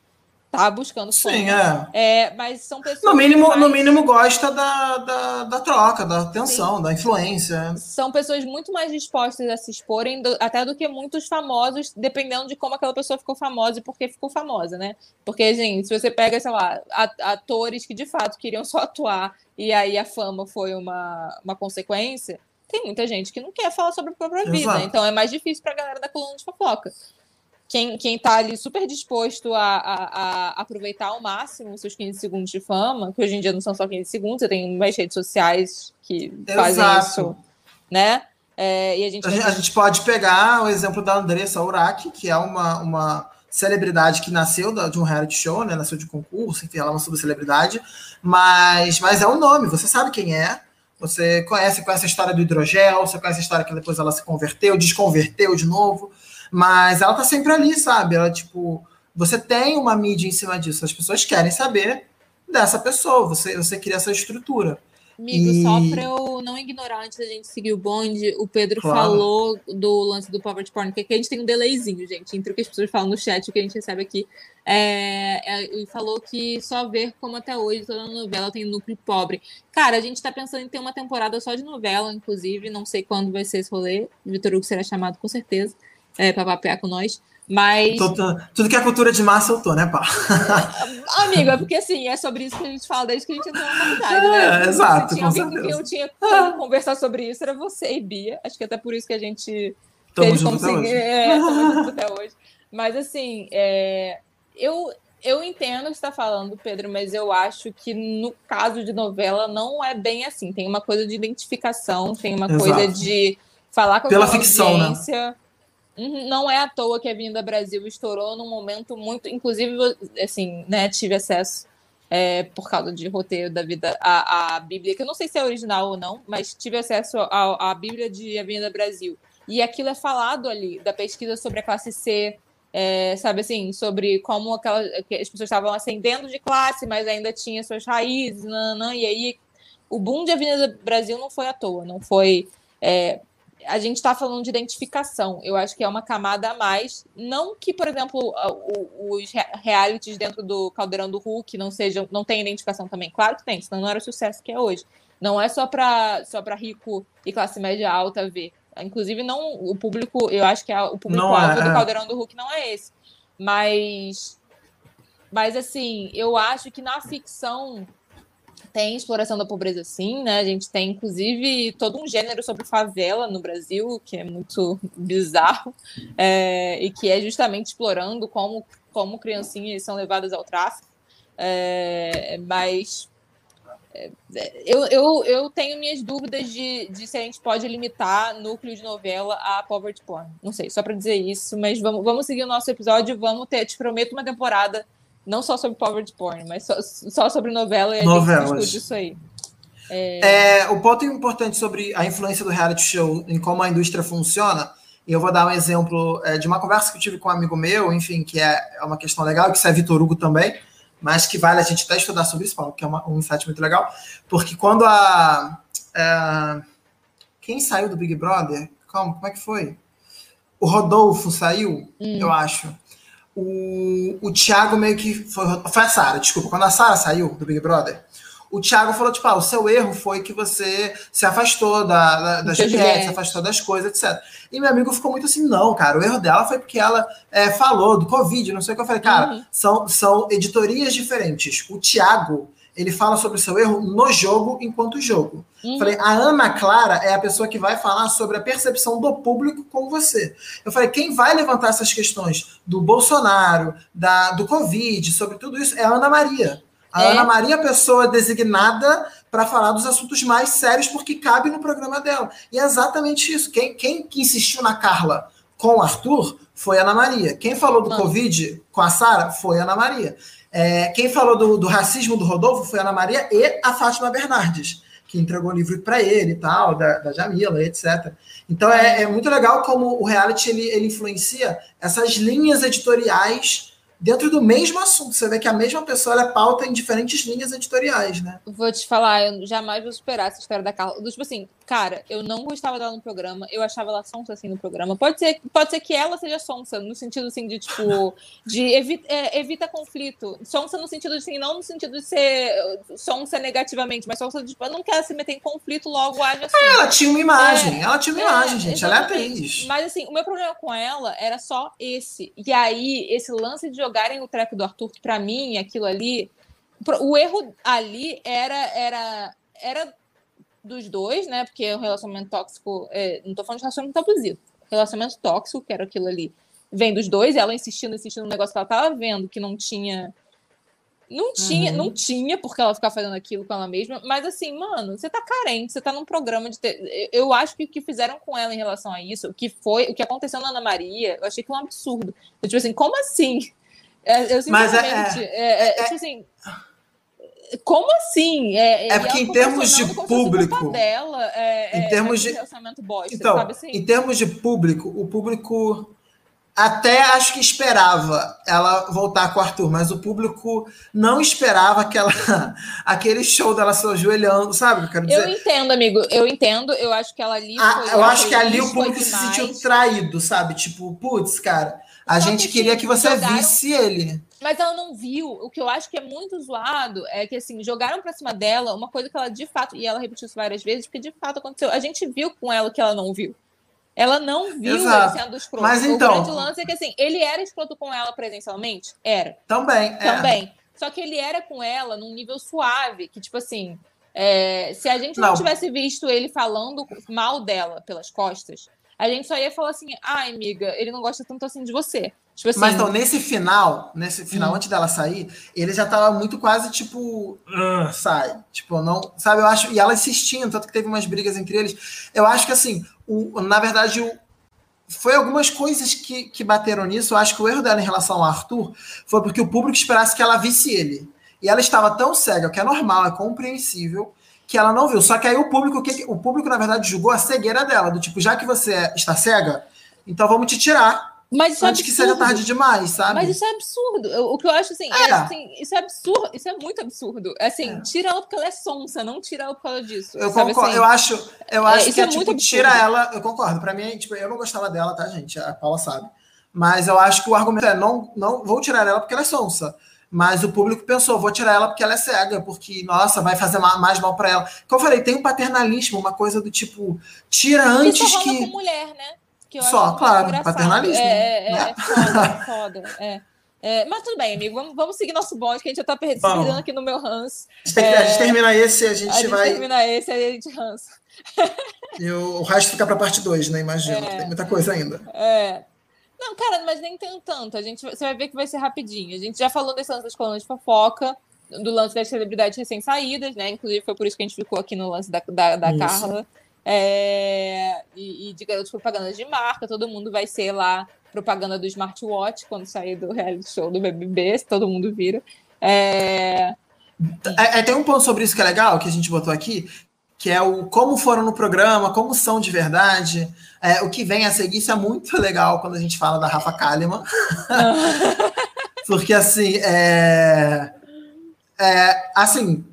tá buscando Sim, é. é. Mas são pessoas. No mínimo, mais... no mínimo gosta da, da, da troca, da atenção, Sim. da influência. São pessoas muito mais dispostas a se exporem, do, até do que muitos famosos, dependendo de como aquela pessoa ficou famosa e por que ficou famosa, né? Porque, gente, se você pega, sei lá, atores que de fato queriam só atuar e aí a fama foi uma, uma consequência. Tem muita gente que não quer falar sobre a própria Exato. vida, então é mais difícil para a galera da coluna de fofoca quem, quem tá ali super disposto a, a, a, aproveitar ao máximo os seus 15 segundos de fama, que hoje em dia não são só 15 segundos, você tem mais redes sociais que Exato. fazem isso, né? É, e a gente... A, gente, a gente pode pegar o exemplo da Andressa Urach, que é uma, uma celebridade que nasceu de um reality show, né? Nasceu de concurso, enfim, ela é uma subcelebridade, mas, mas é o um nome, você sabe quem é, você conhece, conhece a história do hidrogel, você conhece a história que depois ela se converteu, desconverteu de novo. Mas ela tá sempre ali, sabe? Ela, tipo, você tem uma mídia em cima disso. As pessoas querem saber dessa pessoa. Você, você cria essa estrutura. Amigo, e... só para eu não ignorar antes da gente seguir o bonde, o Pedro claro. falou do lance do poverty porn, porque aqui a gente tem um delayzinho, gente, entre o que as pessoas falam no chat e o que a gente recebe aqui. É, é, e falou que só ver como até hoje toda novela tem núcleo pobre. Cara, a gente tá pensando em ter uma temporada só de novela, inclusive, não sei quando vai ser esse rolê. Vitor Hugo será chamado com certeza é, para papear com nós. Mas. Tô, tô, tudo que é cultura de massa eu tô, né, pá? Amigo, é porque assim, é sobre isso que a gente fala desde que a gente entrou na faculdade, né? É, exato. tinha alguém com quem eu tinha como conversar sobre isso, era você e Bia. Acho que até por isso que a gente Tamo teve como seguir. É, até hoje. Mas assim, é, eu, eu entendo o que você está falando, Pedro, mas eu acho que no caso de novela não é bem assim. Tem uma coisa de identificação, tem uma Exato. coisa de falar com a Pela ficção, né? audiência. Né? Não é à toa que a Vinda Brasil estourou num momento muito. Inclusive, assim, né, tive acesso é, por causa de roteiro da vida à, Bíblia, que eu não sei se é original ou não, mas tive acesso à, Bíblia de Avenida Brasil. E aquilo é falado ali, da pesquisa sobre a classe C, é, sabe assim, sobre como aquela, as pessoas estavam ascendendo de classe, mas ainda tinha suas raízes, nanã, e aí o boom de Avenida Brasil não foi à toa, não foi. É, a gente está falando de identificação, eu acho que é uma camada a mais. Não que, por exemplo, os realities dentro do Caldeirão do Hulk não sejam, não tem identificação também. Claro que tem, senão não era o sucesso que é hoje. Não é só para só rico e classe média alta ver. Inclusive, não o público, eu acho que é, o público-alvo é, do é. Caldeirão do Hulk não é esse. Mas, mas assim, eu acho que na ficção tem exploração da pobreza sim, né? A gente tem, inclusive, todo um gênero sobre favela no Brasil, que é muito bizarro, é, e que é justamente explorando como, como criancinhas são levadas ao tráfico. É, mas eu, eu, eu tenho minhas dúvidas de, de se a gente pode limitar núcleo de novela a poverty porn. Não sei, só para dizer isso, mas vamos, vamos seguir o nosso episódio. Vamos ter, te prometo, uma temporada não só sobre poverty porn, mas só, só sobre novela e Novelas. a gente discute isso aí. É... É, o ponto importante sobre a influência do reality show em como a indústria funciona, e eu vou dar um exemplo é, de uma conversa que eu tive com um amigo meu, enfim, que é, é uma questão legal, que isso é Vitor Hugo também mas que vale a gente até estudar sobre isso, Paulo, que é uma, um insight muito legal, porque quando a, a, quem saiu do Big Brother, como, como é que foi? O Rodolfo saiu, hum. eu acho. O, o Thiago meio que foi, foi a Sara, desculpa, quando a Sara saiu do Big Brother, o Thiago falou, tipo, ah, o seu erro foi que você se afastou da, da, da Juliette, se afastou das coisas, etc. E meu amigo ficou muito assim, não, cara, o erro dela foi porque ela é, falou do Covid, não sei o que. Eu falei, cara, uhum. são, são editorias diferentes. O Thiago, ele fala sobre o seu erro no jogo enquanto jogo. Uhum. Falei, a Ana Clara é a pessoa que vai falar sobre a percepção do público com você. Eu falei, quem vai levantar essas questões do Bolsonaro, da, do Covid, sobre tudo isso, é a Ana Maria. A é. Ana Maria é a pessoa designada para falar dos assuntos mais sérios, porque cabe no programa dela. E é exatamente isso. Quem, quem que insistiu na Carla com o Arthur foi a Ana Maria. Quem falou do Não. Covid com a Sara foi a Ana Maria. É, quem falou do, do, racismo do Rodolfo foi a Ana Maria e a Fátima Bernardes, que entregou o livro para ele e tal, da, da Jamila, etc. Então é, é, muito legal como o reality ele, ele influencia essas linhas editoriais dentro do mesmo assunto. Você vê que a mesma pessoa ela é pauta em diferentes linhas editoriais, né? Vou te falar, eu jamais vou superar essa história da Carla. Tipo assim, cara, eu não gostava dela no programa, eu achava ela sonsa assim no programa. Pode ser, pode ser que ela seja sonsa, no sentido assim de tipo, de evita, é, evita conflito. Sonsa no sentido de assim, não no sentido de ser sonsa negativamente, mas sonsa de tipo, eu não quero se meter em conflito, logo age assim. Ah, ela tinha uma imagem, é, ela tinha uma é, imagem, gente, ela é atriz. Mas assim, o meu problema com ela era só esse. E aí, esse lance de jogarem o treco do Arthur, que pra mim, aquilo ali. O erro ali era, era, era dos dois, né? Porque o relacionamento tóxico. É, não tô falando de relacionamento abusivo. Relacionamento tóxico, que era aquilo ali, vem dos dois, ela insistindo, insistindo no negócio que ela tava vendo, que não tinha. Não tinha, uhum. não tinha porque ela ficar fazendo aquilo com ela mesma, mas assim, mano, você tá carente, você tá num programa de ter... Eu acho que o que fizeram com ela em relação a isso, o que foi, o que aconteceu na Ana Maria, eu achei que é um absurdo. Eu, tipo assim, como assim? É, eu Mas é, é, é, é, tipo assim, como assim? É, é porque em termos de público, dela, é, em termos de bosta, então, assim? em termos de público, o público até acho que esperava ela voltar com o Arthur, mas o público não esperava aquela, aquele show dela se ajoelhando, sabe? Eu, eu entendo, amigo, eu entendo. Eu acho que ela ali. Ah, eu acho que ali o público se sentiu traído, sabe? Tipo, putz, cara a gente queria que você jogaram, visse ele. Mas ela não viu. O que eu acho que é muito zoado é que, assim, jogaram pra cima dela uma coisa que ela de fato. E ela repetiu isso várias vezes, porque de fato aconteceu. A gente viu com ela que ela não viu. Ela não viu Exato. ele sendo escroto. Mas então- O grande lance é que, assim, ele era escroto com ela presencialmente? Era. Também. é. Também. Só que ele era com ela num nível suave, que, tipo assim, é, se a gente não, Não. tivesse visto ele falando mal dela pelas costas, a gente só ia falar assim, ai, amiga, ele não gosta tanto assim de você. Tipo assim, Mas então, nesse final, nesse final, Hum. antes dela sair, ele já tava muito quase tipo. "Ah, sai. Tipo, não. Sabe, eu acho. E ela insistindo, tanto que teve umas brigas entre eles. Eu acho que assim, o, na verdade, o, foi algumas coisas que, que bateram nisso. Eu acho que o erro dela em relação ao Arthur foi porque o público esperasse que ela visse ele. E ela estava tão cega, o que é normal, é compreensível, que ela não viu. Só que aí o público, o que, o público, na verdade, julgou a cegueira dela. Do tipo, já que você está cega, então vamos te tirar mas isso é antes que seja absurdo. tarde demais, sabe? Mas isso é absurdo. O que eu acho assim, é. É. assim, isso é absurdo, isso é muito absurdo. Assim, É. tira ela porque ela é sonsa, não tira ela por causa disso. Eu sabe concordo, assim? eu acho, eu É, acho isso que é é, tipo, tira ela, eu concordo. Pra mim, tipo, eu não gostava dela, tá, gente? A Paula sabe. Mas eu acho que o argumento é não, não vou tirar ela porque ela é sonsa. Mas o público pensou, vou tirar ela porque ela é cega, porque, nossa, vai fazer ma- mais mal pra ela. Como eu falei, tem um paternalismo, uma coisa do tipo, tira Isso antes rola que. com mulher, né? Que eu Só, acho claro, engraçado. paternalismo, É, é, né? é foda, é foda. É. É, mas tudo bem, amigo. Vamos, vamos seguir nosso bonde, que a gente já tá Vamos. perdendo aqui no meu Hans. A que- a gente termina esse e a gente, A gente vai. termina esse, aí a gente Hans. E o, o resto fica pra parte 2, né? Imagino. É. Tem muita coisa ainda. É. Não, cara, mas nem tem tanto. A gente, você vai ver que vai ser rapidinho. A gente já falou desse lance das colunas de fofoca, do lance das celebridades recém-saídas, né? Inclusive foi por isso que a gente ficou aqui no lance da, da, da. Carla. É, e, e de garotos propagandas de marca, todo mundo vai ser lá propaganda do smartwatch quando sair do reality show do BBB, se todo mundo vira. É, É, é, tem um ponto sobre isso que é legal, que a gente botou aqui, que é o como foram no programa, como são de verdade, é, o que vem a seguir. Isso é muito legal quando a gente fala da Rafa Kalimann. Porque, assim, é, é, assim,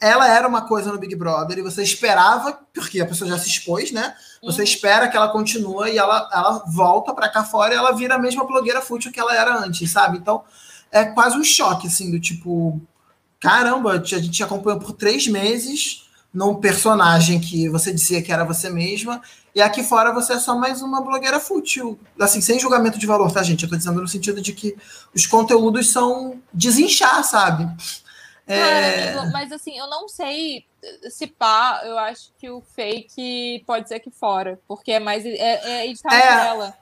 ela era uma coisa no Big Brother e você esperava, porque a pessoa já se expôs, né? Você Uhum. espera que ela continue e ela, ela volta pra cá fora e ela vira a mesma blogueira fútil que ela era antes, sabe? Então, é quase um choque, assim, do tipo, caramba, a gente acompanhou por três meses num personagem que você dizia que era você mesma, e aqui fora você é só mais uma blogueira fútil. Assim, sem julgamento de valor, tá, gente? Eu tô dizendo no sentido de que os conteúdos são desinchar, sabe? É, mas assim, eu não sei se pá, eu acho que o fake pode ser aqui fora, porque é mais. É, é editado É. por ela.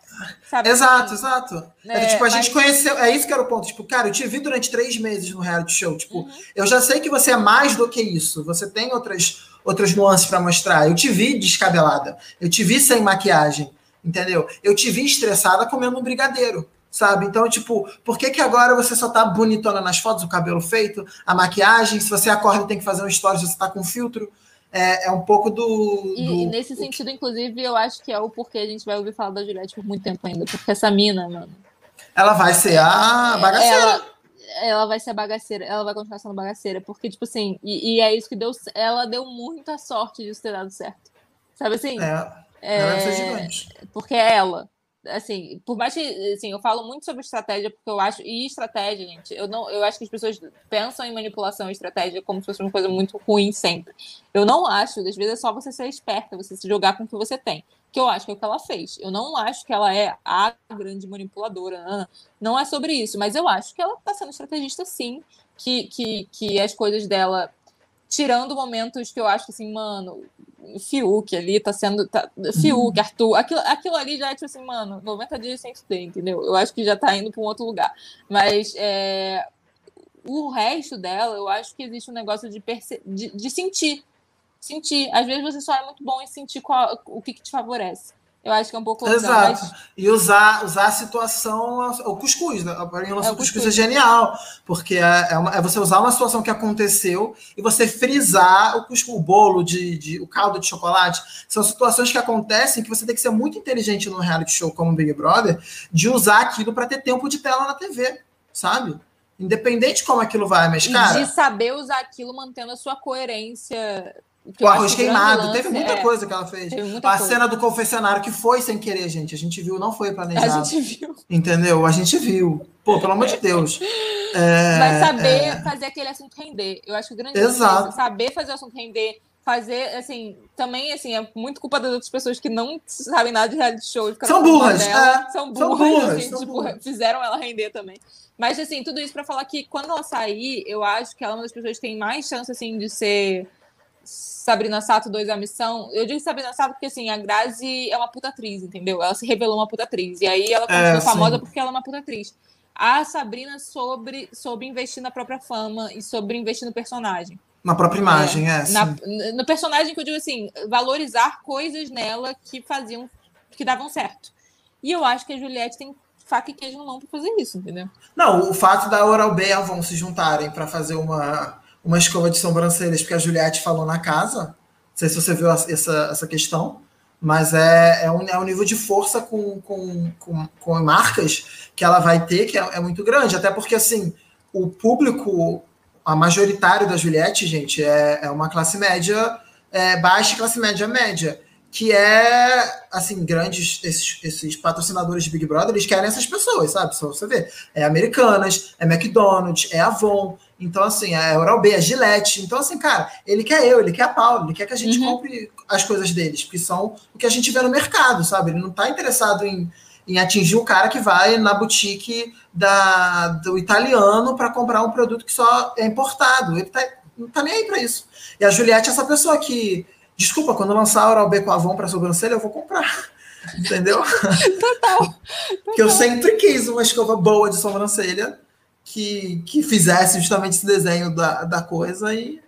Sabe? Exato, assim? exato. É, É, tipo, a gente conheceu. É isso que era o ponto. Tipo, cara, eu te vi durante três meses no reality show. Tipo, Uhum. eu já sei que você é mais do que isso. Você tem outras, outras nuances pra mostrar. Eu te vi descabelada. Eu te vi sem maquiagem. Entendeu? Eu te vi estressada comendo um brigadeiro. Sabe? Então, tipo, por que, que agora você só tá bonitona nas fotos, o cabelo feito, a maquiagem? Se você acorda e tem que fazer um stories, você tá com filtro. É, é um pouco do. E, do- e nesse sentido, inclusive, eu acho que é o porquê a gente vai ouvir falar da Juliette por muito tempo ainda. Porque essa mina, mano. Ela vai ser a bagaceira. Ela, ela vai ser bagaceira, ela vai continuar sendo bagaceira. Porque, tipo assim, e, e é isso que deu. Ela deu muita sorte disso ter dado certo. Sabe assim? É, É, gigante. porque é ela. Assim, por mais que assim, eu falo muito sobre estratégia, porque eu acho. E estratégia, gente, eu não eu acho que as pessoas pensam em manipulação e estratégia como se fosse uma coisa muito ruim sempre. Eu não acho, às vezes é só você ser esperta, você se jogar com o que você tem. Que eu acho que é o que ela fez. Eu não acho que ela é a grande manipuladora. Não, é sobre isso, mas eu acho que ela tá sendo estrategista sim. Que, que, que as coisas dela, tirando momentos que eu acho assim, mano, Fiuk ali tá sendo. Tá, Fiuk, Arthur, aquilo, aquilo ali já é tipo assim, mano, 90 dias sem fuder, entendeu? Eu acho que já tá indo pra um outro lugar. Mas é, o resto dela, eu acho que existe um negócio de, perce de, de sentir. Sentir. Às vezes você só é muito bom em sentir qual, o que, que te favorece. Eu acho que é um pouco. Exato. mas- E usar, usar a situação, o cuscuz, né? Para mim, o É o cuscuz cuscuz. é genial, porque é, é, uma- é você usar uma situação que aconteceu e você frisar o cuscuz, o bolo de, de- o caldo de chocolate. São situações que acontecem que você tem que ser muito inteligente num reality show como o Big Brother, de usar aquilo para ter tempo de tela na TV, sabe? Independente de como aquilo vai, mas, E cara, de saber usar aquilo mantendo a sua coerência. O arroz queimado, lance teve muita é- coisa que ela fez. A coisa. cena do confessionário que foi sem querer, gente. A gente viu, não foi A planejado. gente viu. Entendeu? A gente viu. Pô, pelo amor de Deus. É, Mas saber é, fazer aquele assunto render. Eu acho que o grande Exato. é esse, saber fazer o assunto render, fazer, assim, também, assim, é muito culpa das outras pessoas que não sabem nada de reality show. São burras, dela, é, são burras, são burras, assim, são tipo, burras. fizeram ela render também. Mas, assim, tudo isso para falar que quando ela sair, eu acho que ela é uma das pessoas que tem mais chance, assim, de ser Sabrina Sato 2 A Missão. Eu digo Sabrina Sato porque, assim, a Grazi é uma puta atriz, entendeu? Ela se revelou uma puta atriz. E aí ela continua É, famosa porque ela é uma puta atriz. A Sabrina sobre, soube investir na própria fama e sobre investir no personagem. Na própria imagem, é. Na- sim. no personagem que eu digo assim, valorizar coisas nela que faziam, que davam certo. E eu acho que a Juliette tem faca e queijo na mão pra fazer isso, entendeu? Não, o fato da Oral B e a Avon se juntarem para fazer uma, uma escova de sobrancelhas, porque a Juliette falou na casa. Não sei se você viu essa, essa questão, mas é, é, um, é um nível de força com, com, com, com marcas que ela vai ter que é, é muito grande. Até porque, assim, o público, a majoritário da Juliette, gente, é, é uma classe média é, baixa e classe média média. Que é, assim, grandes, esses, esses patrocinadores de Big Brother, eles querem essas pessoas, sabe? Só você ver. É Americanas, é McDonald's, é Avon. Então, assim, é Oral B, é Gillette. Então, assim, cara, ele quer eu, ele quer a Paula, ele quer que a gente Uhum. compre as coisas deles, que são o que a gente vê no mercado, sabe? Ele não tá interessado em, em atingir o cara que vai na boutique da, do italiano para comprar um produto que só é importado. Ele tá, não tá nem aí para isso. E a Juliette é essa pessoa que, desculpa, quando lançar a Oral B com Avon para sobrancelha, eu vou comprar. Entendeu? Total. Porque eu sempre quis uma escova boa de sobrancelha que, que fizesse justamente esse desenho da, da coisa e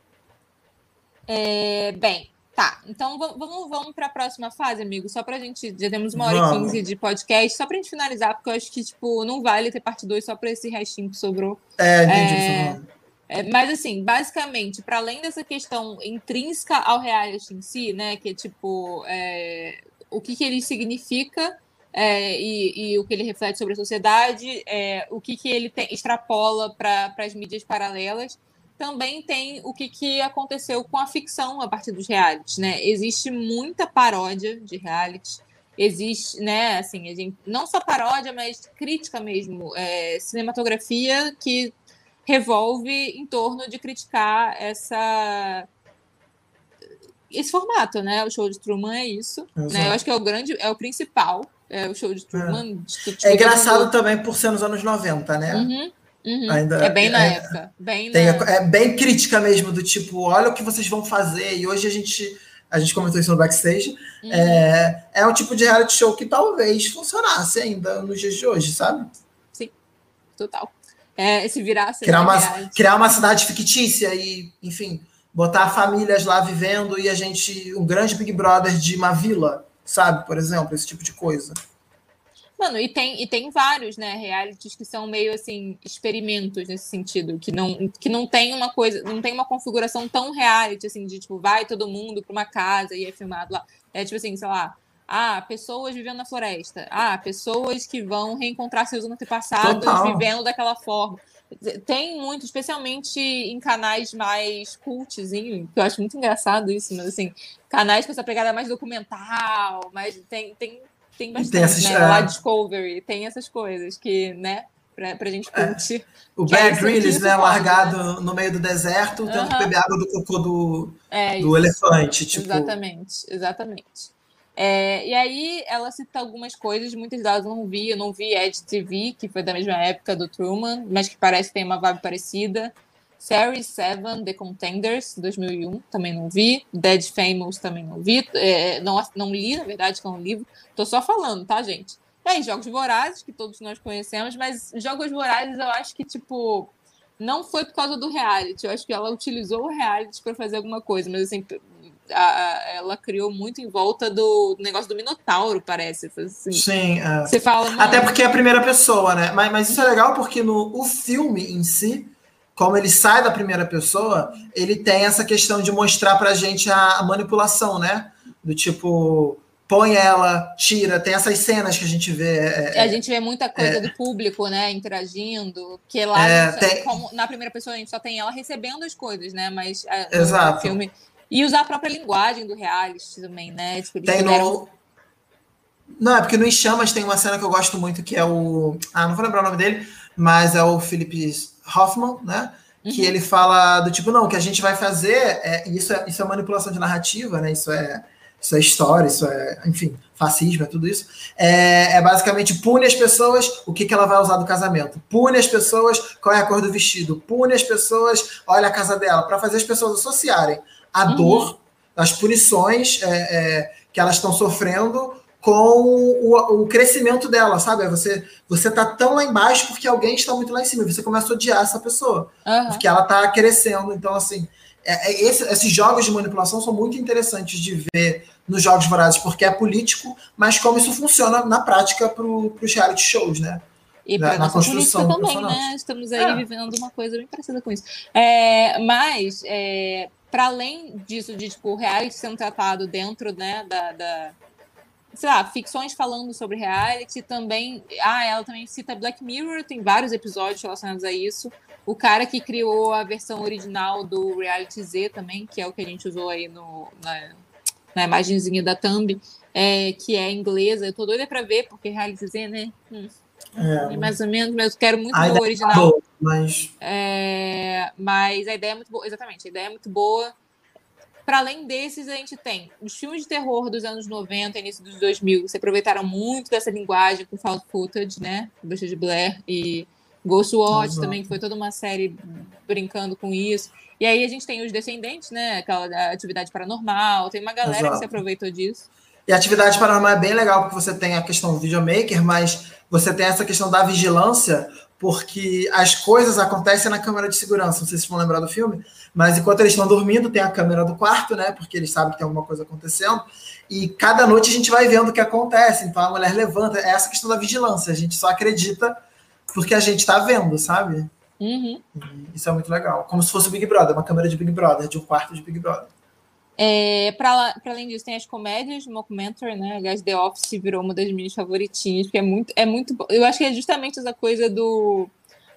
É, bem, tá. Então vamos, vamos, para a próxima fase, amigo. Só pra gente. Já temos uma hora e Vamos. quinze de podcast. Só pra gente finalizar, porque eu acho que, tipo, não vale ter parte 2 só pra esse restinho que sobrou. é, É. É, mas assim, basicamente, para além dessa questão intrínseca ao reality em si, né, que é tipo é, o que, que ele significa é, e, e o que ele reflete sobre a sociedade, é, o que, que ele tem- extrapola para as mídias paralelas, também tem o que, que aconteceu com a ficção a partir dos realities, né? Existe muita paródia de reality. Existe, né, assim, a gente, não só paródia, mas crítica mesmo, é, cinematografia que revolve em torno de criticar essa esse formato, né? O show de Truman é isso, Exato. né? Eu acho que é o grande, é o principal, é o show de Truman. tipo, É todo engraçado também por ser nos anos 90, né? Uhum, uhum. Ainda- é bem na é- época, bem Tem, na... é bem crítica mesmo, do tipo, olha o que vocês vão fazer. E hoje a gente, a gente comentou isso no backstage. Uhum. É, é um tipo de reality show que talvez funcionasse ainda nos dias de hoje, sabe? total. É, se virasse Criar uma, reality. criar uma cidade fictícia e, enfim, botar famílias lá vivendo e a gente. Um grande Big Brother de uma vila, sabe? Por exemplo, esse tipo de coisa. Mano, e tem, e tem vários, né, realities que são meio assim, experimentos nesse sentido, que não, que não tem uma coisa, não tem uma configuração tão reality, assim, de tipo, vai todo mundo para uma casa e é filmado lá. É tipo assim, sei lá, ah, pessoas vivendo na floresta, ah, pessoas que vão reencontrar seus antepassados vivendo daquela forma. Tem muito, especialmente em canais mais cultzinho, que eu acho muito engraçado isso, mas assim, canais com essa pegada mais documental, mas tem, tem, tem bastante, tem essas- né? é. Lá Discovery, tem essas coisas que, né, pra, pra gente curtir. O Que é Bear isso Grylls, né? Largado no meio do deserto, tendo que Aham. beber água do cocô do, É do elefante. Tipo, Exatamente, exatamente. É, e aí ela cita algumas coisas, muitas delas eu não vi, eu não vi Ed TV, que foi da mesma época do Truman, mas que parece que tem uma vibe parecida. Series 7, The Contenders, 2001, também não vi. Dead Famous, também não vi. É, não, não li, na verdade, que é um livro. Tô só falando, tá, gente? E aí, Jogos Vorazes, que todos nós conhecemos, mas Jogos Vorazes eu acho que, tipo, não foi por causa do reality. Eu acho que ela utilizou o reality para fazer alguma coisa, mas assim, a- a- ela criou muito em volta do negócio do Minotauro, parece. Assim, Sim, é. você fala. "Mano, Até porque é a primeira pessoa, né? Mas, mas isso é legal porque no o filme em si, como ele sai da primeira pessoa, ele tem essa questão de mostrar pra gente a, a manipulação, né? Do tipo, põe ela, tira, tem essas cenas que a gente vê. é, A gente vê muita coisa do público, né, interagindo, que lá É, a tem- como na primeira pessoa a gente só tem ela recebendo as coisas, né, mas é, no filme e usar a própria linguagem do reality também, né, tipo, Tem no. Não, é porque no Em Chamas tem uma cena que eu gosto muito, que é o. Ah, não vou lembrar o nome dele, mas é o Philip Hoffman, né? que ele fala do tipo, não, o que a gente vai fazer, é, isso, é, isso é manipulação de narrativa, né? Isso é, isso é história, isso é, enfim, fascismo, é tudo isso. É, é basicamente pune as pessoas, o que, que ela vai usar do casamento. Pune as pessoas, qual é a cor do vestido. Pune as pessoas, olha a casa dela, para fazer as pessoas associarem a uhum. dor, as punições é, é que elas estão sofrendo com o, o, crescimento dela, sabe? Você você tá tão lá embaixo porque alguém está muito lá em cima. Você começa a odiar essa pessoa. Uhum. Porque ela tá crescendo. Então, assim, é, é, esse, esses jogos de manipulação são muito interessantes de ver nos Jogos Vorazes, porque é político, mas como isso funciona na prática para os reality shows, né? E para na construção também, né? Estamos aí é. vivendo uma coisa bem parecida com isso. É, mas, é, para além disso, de tipo, o reality sendo tratado dentro né, da, da sei lá, ficções falando sobre reality também. Ah, ela também cita Black Mirror, tem vários episódios relacionados a isso. O cara que criou a versão original do Reality Z também, que é o que a gente usou aí no, na, na imagenzinha da Thumb, é, que é inglesa. Eu tô doida pra ver, porque Reality Z, né? Hum, é, mais ou menos, mas eu quero muito o original. Tá boa, mas... É, mas a ideia é muito boa, exatamente, a ideia é muito boa. Para além desses, a gente tem os filmes de terror dos anos 90, início dos 2000, que se aproveitaram muito dessa linguagem com found footage, né? Bruxa de Blair e Ghostwatch uhum. também, que foi toda uma série brincando com isso. E aí a gente tem os Descendentes, né? Aquela atividade paranormal, tem uma galera Exato. que se aproveitou disso. E a atividade paranormal é bem legal, porque você tem a questão do videomaker, mas você tem essa questão da vigilância, porque as coisas acontecem na câmera de segurança. Não sei se vocês vão lembrar do filme, mas enquanto eles estão dormindo, tem a câmera do quarto, né? Porque eles sabem que tem alguma coisa acontecendo. E cada noite a gente vai vendo o que acontece. Então a mulher levanta. É essa questão da vigilância. A gente só acredita porque a gente está vendo, sabe? Uhum. Isso é muito legal. Como se fosse o Big Brother, uma câmera de Big Brother, de um quarto de Big Brother. É, para além disso, tem as comédias, mockumentary, né? Aliás, The Office virou uma das minhas favoritinhas, porque é muito, é muito. Eu acho que é justamente essa coisa do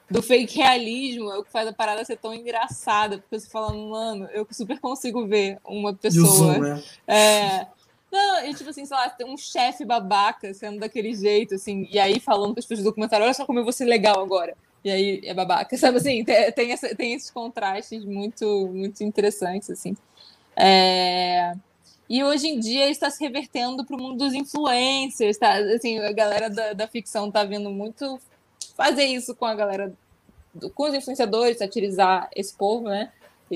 do fake realismo é o que faz a parada ser tão engraçada, porque você fala, mano, eu super consigo ver uma pessoa. Zoom, né? é, não, e tipo assim, sei lá, tem um chefe babaca sendo daquele jeito, assim, e aí falando para as pessoas do documentário, olha só como eu vou ser legal agora. E aí é babaca, sabe assim? Tem, tem, essa, tem esses contrastes muito, muito interessantes, assim. É... E hoje em dia está se revertendo para o mundo dos influencers, tá? Assim, a galera da, da ficção tá vindo muito fazer isso com a galera, com os influenciadores, satirizar esse povo, né?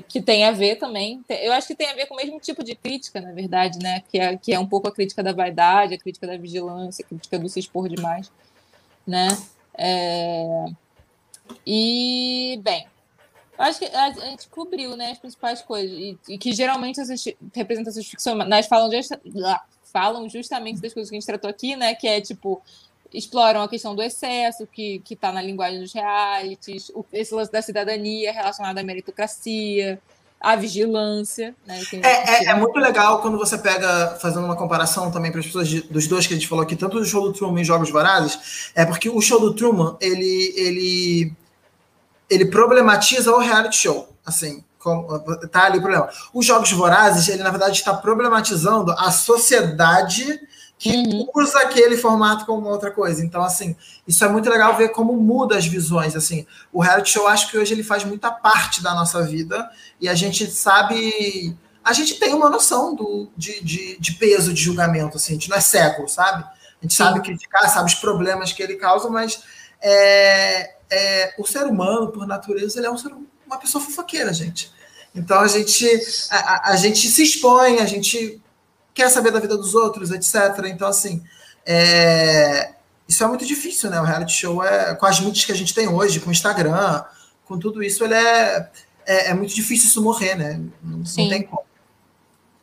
Que tem a ver também. Eu acho que tem a ver com o mesmo tipo de crítica, na verdade, né? Que é, que é um pouco a crítica da vaidade, a crítica da vigilância, a crítica do se expor demais, né? É... E, bem, acho que a, gente cobriu né, as principais coisas. E, e que geralmente essas representações ficcionais falam, just, falam justamente das coisas que a gente tratou aqui, né? Que é tipo exploram a questão do excesso, que está na linguagem dos realities, o, esse lance da cidadania relacionado à meritocracia, a vigilância. Né, é, é, é, muito legal quando você pega, fazendo uma comparação também para as pessoas de, dos dois que a gente falou aqui, tanto do show do Truman e Jogos Vorazes, é porque o show do Truman, ele, ele, ele problematiza o reality show, assim, tá ali o problema. Os Jogos Vorazes, ele na verdade está problematizando a sociedade que uhum. usa aquele formato como outra coisa. Então, assim, isso é muito legal ver como muda as visões. Assim, o reality show, acho que hoje ele faz muita parte da nossa vida e a gente sabe. A gente tem uma noção do, de, de, de peso de julgamento, assim, a gente não é cego, sabe? A gente Sim. sabe criticar, sabe os problemas que ele causa, mas é, é, o ser humano, por natureza, ele é um ser, uma pessoa fofoqueira, gente. Então a gente, a, a gente se expõe, a gente quer saber da vida dos outros, etc. Então, assim, é... isso é muito difícil, né? O reality show é com as mídias que a gente tem hoje, com o Instagram, com tudo isso, ele é, é, é muito difícil isso morrer, né? Não, não, tem como.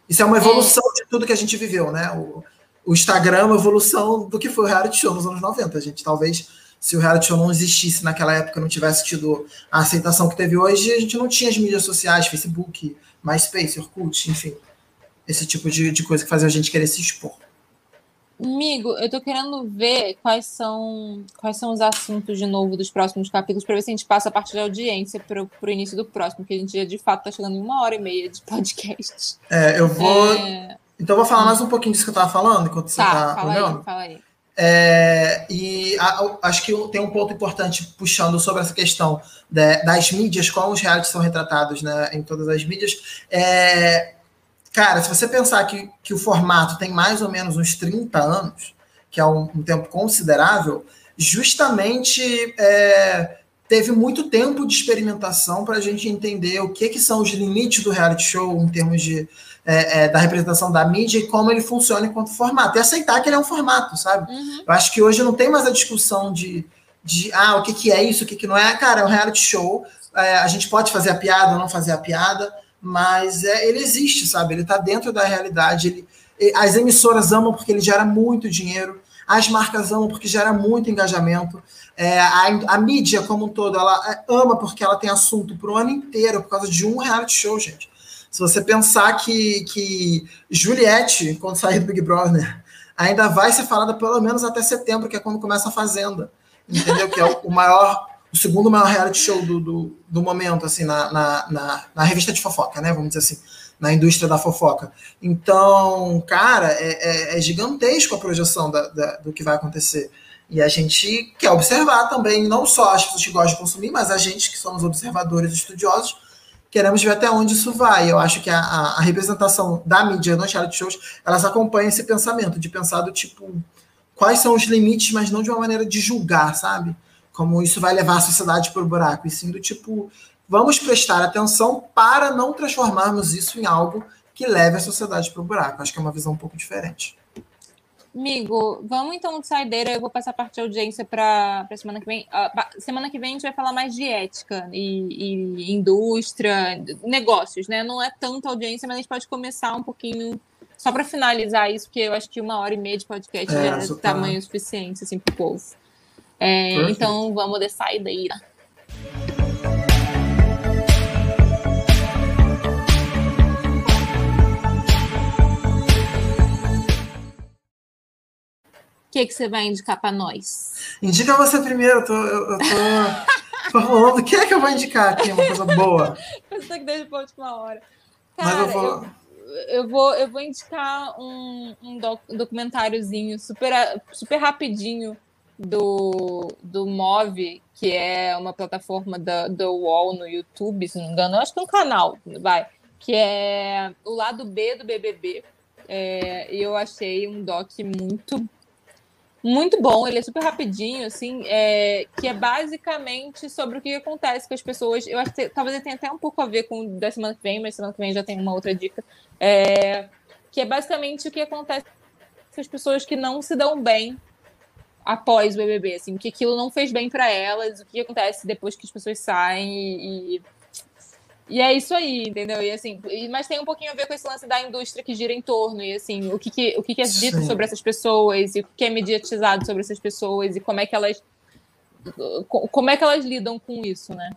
Isso é uma evolução é. de tudo que a gente viveu, né? O, o Instagram é uma evolução do que foi o reality show nos anos 90. A gente talvez, se o reality show não existisse naquela época, não tivesse tido a aceitação que teve hoje, a gente não tinha as mídias sociais, Facebook, MySpace, Orkut, enfim esse tipo de, de coisa que faz a gente querer se expor. Amigo, eu tô querendo ver quais são quais são os assuntos de novo dos próximos capítulos para ver se a gente passa a parte da audiência para o início do próximo, porque a gente já de fato tá chegando em uma hora e meia de podcast. É, eu vou. É... Então eu vou falar mais um pouquinho disso que eu tava falando enquanto você tá, tá fala olhando. Aí, fala aí. É, e acho que tem um ponto importante puxando sobre essa questão das mídias, como os realities são retratados né, em todas as mídias. É, cara, se você pensar que, que o formato tem mais ou menos uns 30 anos, que é um, um tempo considerável, justamente é, teve muito tempo de experimentação para a gente entender o que, que são os limites do reality show em termos de é, é, da representação da mídia e como ele funciona enquanto formato. E aceitar que ele é um formato, sabe? Uhum. Eu acho que hoje não tem mais a discussão de, de ah, o que, que é isso, o que, que não é. Cara, é um reality show. É, a gente pode fazer a piada ou não fazer a piada, mas é, ele existe, sabe? Ele está dentro da realidade. Ele, as emissoras amam porque ele gera muito dinheiro. As marcas amam porque gera muito engajamento. É, a, a, mídia como um todo, ela é, ama porque ela tem assunto para o ano inteiro, por causa de um reality show, gente. Se você pensar que, que Juliette, quando sair do Big Brother, ainda vai ser falada pelo menos até setembro, que é quando começa a Fazenda. Entendeu? Que é o maior, o segundo maior reality show do, do, do momento, assim, na, na, na, na, revista de fofoca, né? Vamos dizer assim, na indústria da fofoca. Então, cara, é, é, é gigantesco a projeção da, da, do que vai acontecer. E a gente quer observar também, não só as pessoas que gostam de consumir, mas a gente que somos observadores estudiosos, queremos ver até onde isso vai. Eu acho que a, a, representação da mídia nos reality shows, elas acompanham esse pensamento, de pensar do tipo, quais são os limites, mas não de uma maneira de julgar, sabe? Como isso vai levar a sociedade para o buraco, e sim do tipo, vamos prestar atenção para não transformarmos isso em algo que leve a sociedade para o buraco. Acho que é uma visão um pouco diferente. Amigo, vamos então de saideira. Eu vou passar a parte de audiência para a semana que vem. Uh, semana que vem a gente vai falar mais de ética e, e, indústria, negócios, né? Não é tanta audiência, mas a gente pode começar um pouquinho. Só para finalizar isso, porque eu acho que uma hora e meia de podcast é, já é tá... tamanho suficiente assim, para o povo. É, então vamos de saideira. O que, que você vai indicar para nós? Indica você primeiro, eu tô, eu, eu tô falando o que é que eu vou indicar aqui, uma coisa boa. Você tem que deixar para a última hora. Cara, Mas eu vou... Eu, eu vou, eu vou indicar um, um doc, documentáriozinho super, super rapidinho do, do Move, que é uma plataforma da, do UOL no YouTube, se não me engano. Eu acho que é um canal, vai. Que é o lado B do BBB. É, e eu achei um doc muito muito bom, ele é super rapidinho, assim, é, que é basicamente sobre o que acontece com as pessoas. Eu acho que talvez ele tenha até um pouco a ver com da semana que vem, mas semana que vem já tem uma outra dica. É, que é basicamente o que acontece com as pessoas que não se dão bem após o BBB, assim, que aquilo não fez bem para elas, o que acontece depois que as pessoas saem e, e e é isso aí, entendeu? E assim, mas tem um pouquinho a ver com esse lance da indústria que gira em torno, e assim, o que, que o que, que é dito Sim. sobre essas pessoas, e o que é mediatizado sobre essas pessoas, e como é que elas como é que elas lidam com isso, né?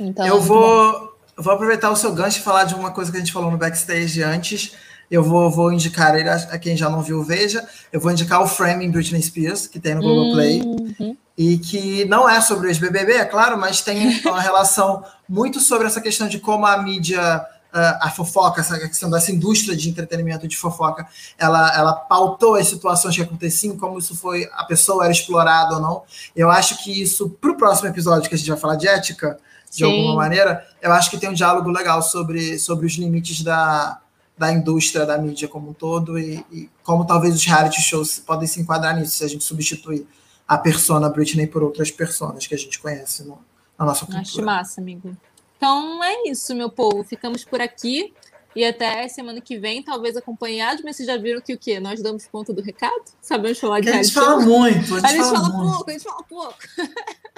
Então, eu vou, vou aproveitar o seu gancho e falar de uma coisa que a gente falou no backstage antes. Eu vou, vou indicar ele a, quem já não viu, veja. Eu vou indicar o Framing Britney Spears, que tem no Globoplay. Uhum e que não é sobre o ex-BBB, é claro, mas tem uma relação muito sobre essa questão de como a mídia, a fofoca, essa questão dessa indústria de entretenimento de fofoca, ela, ela pautou as situações que aconteciam, como isso foi, a pessoa era explorada ou não. Eu acho que isso, para o próximo episódio, que a gente vai falar de ética, de Sim. alguma maneira, eu acho que tem um diálogo legal sobre, sobre os limites da, da indústria da mídia como um todo e, e como talvez os reality shows podem se enquadrar nisso, se a gente substituir a persona Britney por outras personas que a gente conhece no, na nossa cultura. Acho massa, amigo. Então é isso, meu povo. Ficamos por aqui. E até semana que vem, talvez acompanhados, mas vocês já viram que o quê? Nós damos conta do recado? Sabemos falar de A gente fala muito. A gente, a gente fala, fala pouco, a gente fala pouco.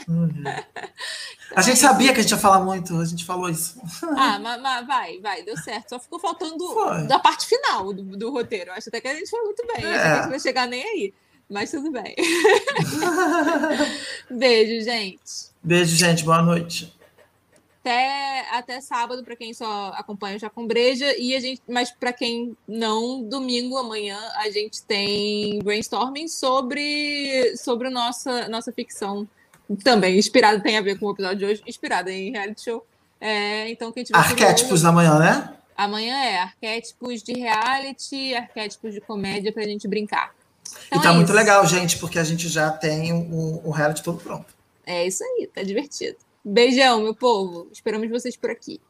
Uhum. A gente sabia que a gente ia falar muito, a gente falou isso. Ah, mas, mas vai, vai, deu certo. Só ficou faltando Foi. da parte final do, do roteiro. Acho até que a gente foi muito bem. É. Acho que a gente vai chegar nem aí. Mas tudo bem. Beijo, gente. Beijo, gente. Boa noite. Até, até sábado, para quem só acompanha o Já com Breja. E a gente, mas para quem não, domingo, amanhã, a gente tem brainstorming sobre, sobre nossa, nossa ficção. Também, inspirada, tem a ver com o episódio de hoje, inspirada em reality show. É, então, quem tiver Arquétipos da manhã, né? Amanhã é arquétipos de reality, arquétipos de comédia para a gente brincar. Então e tá é muito legal, gente, porque a gente já tem o, o reality todo pronto. É isso aí, tá divertido. Beijão, meu povo. Esperamos vocês por aqui.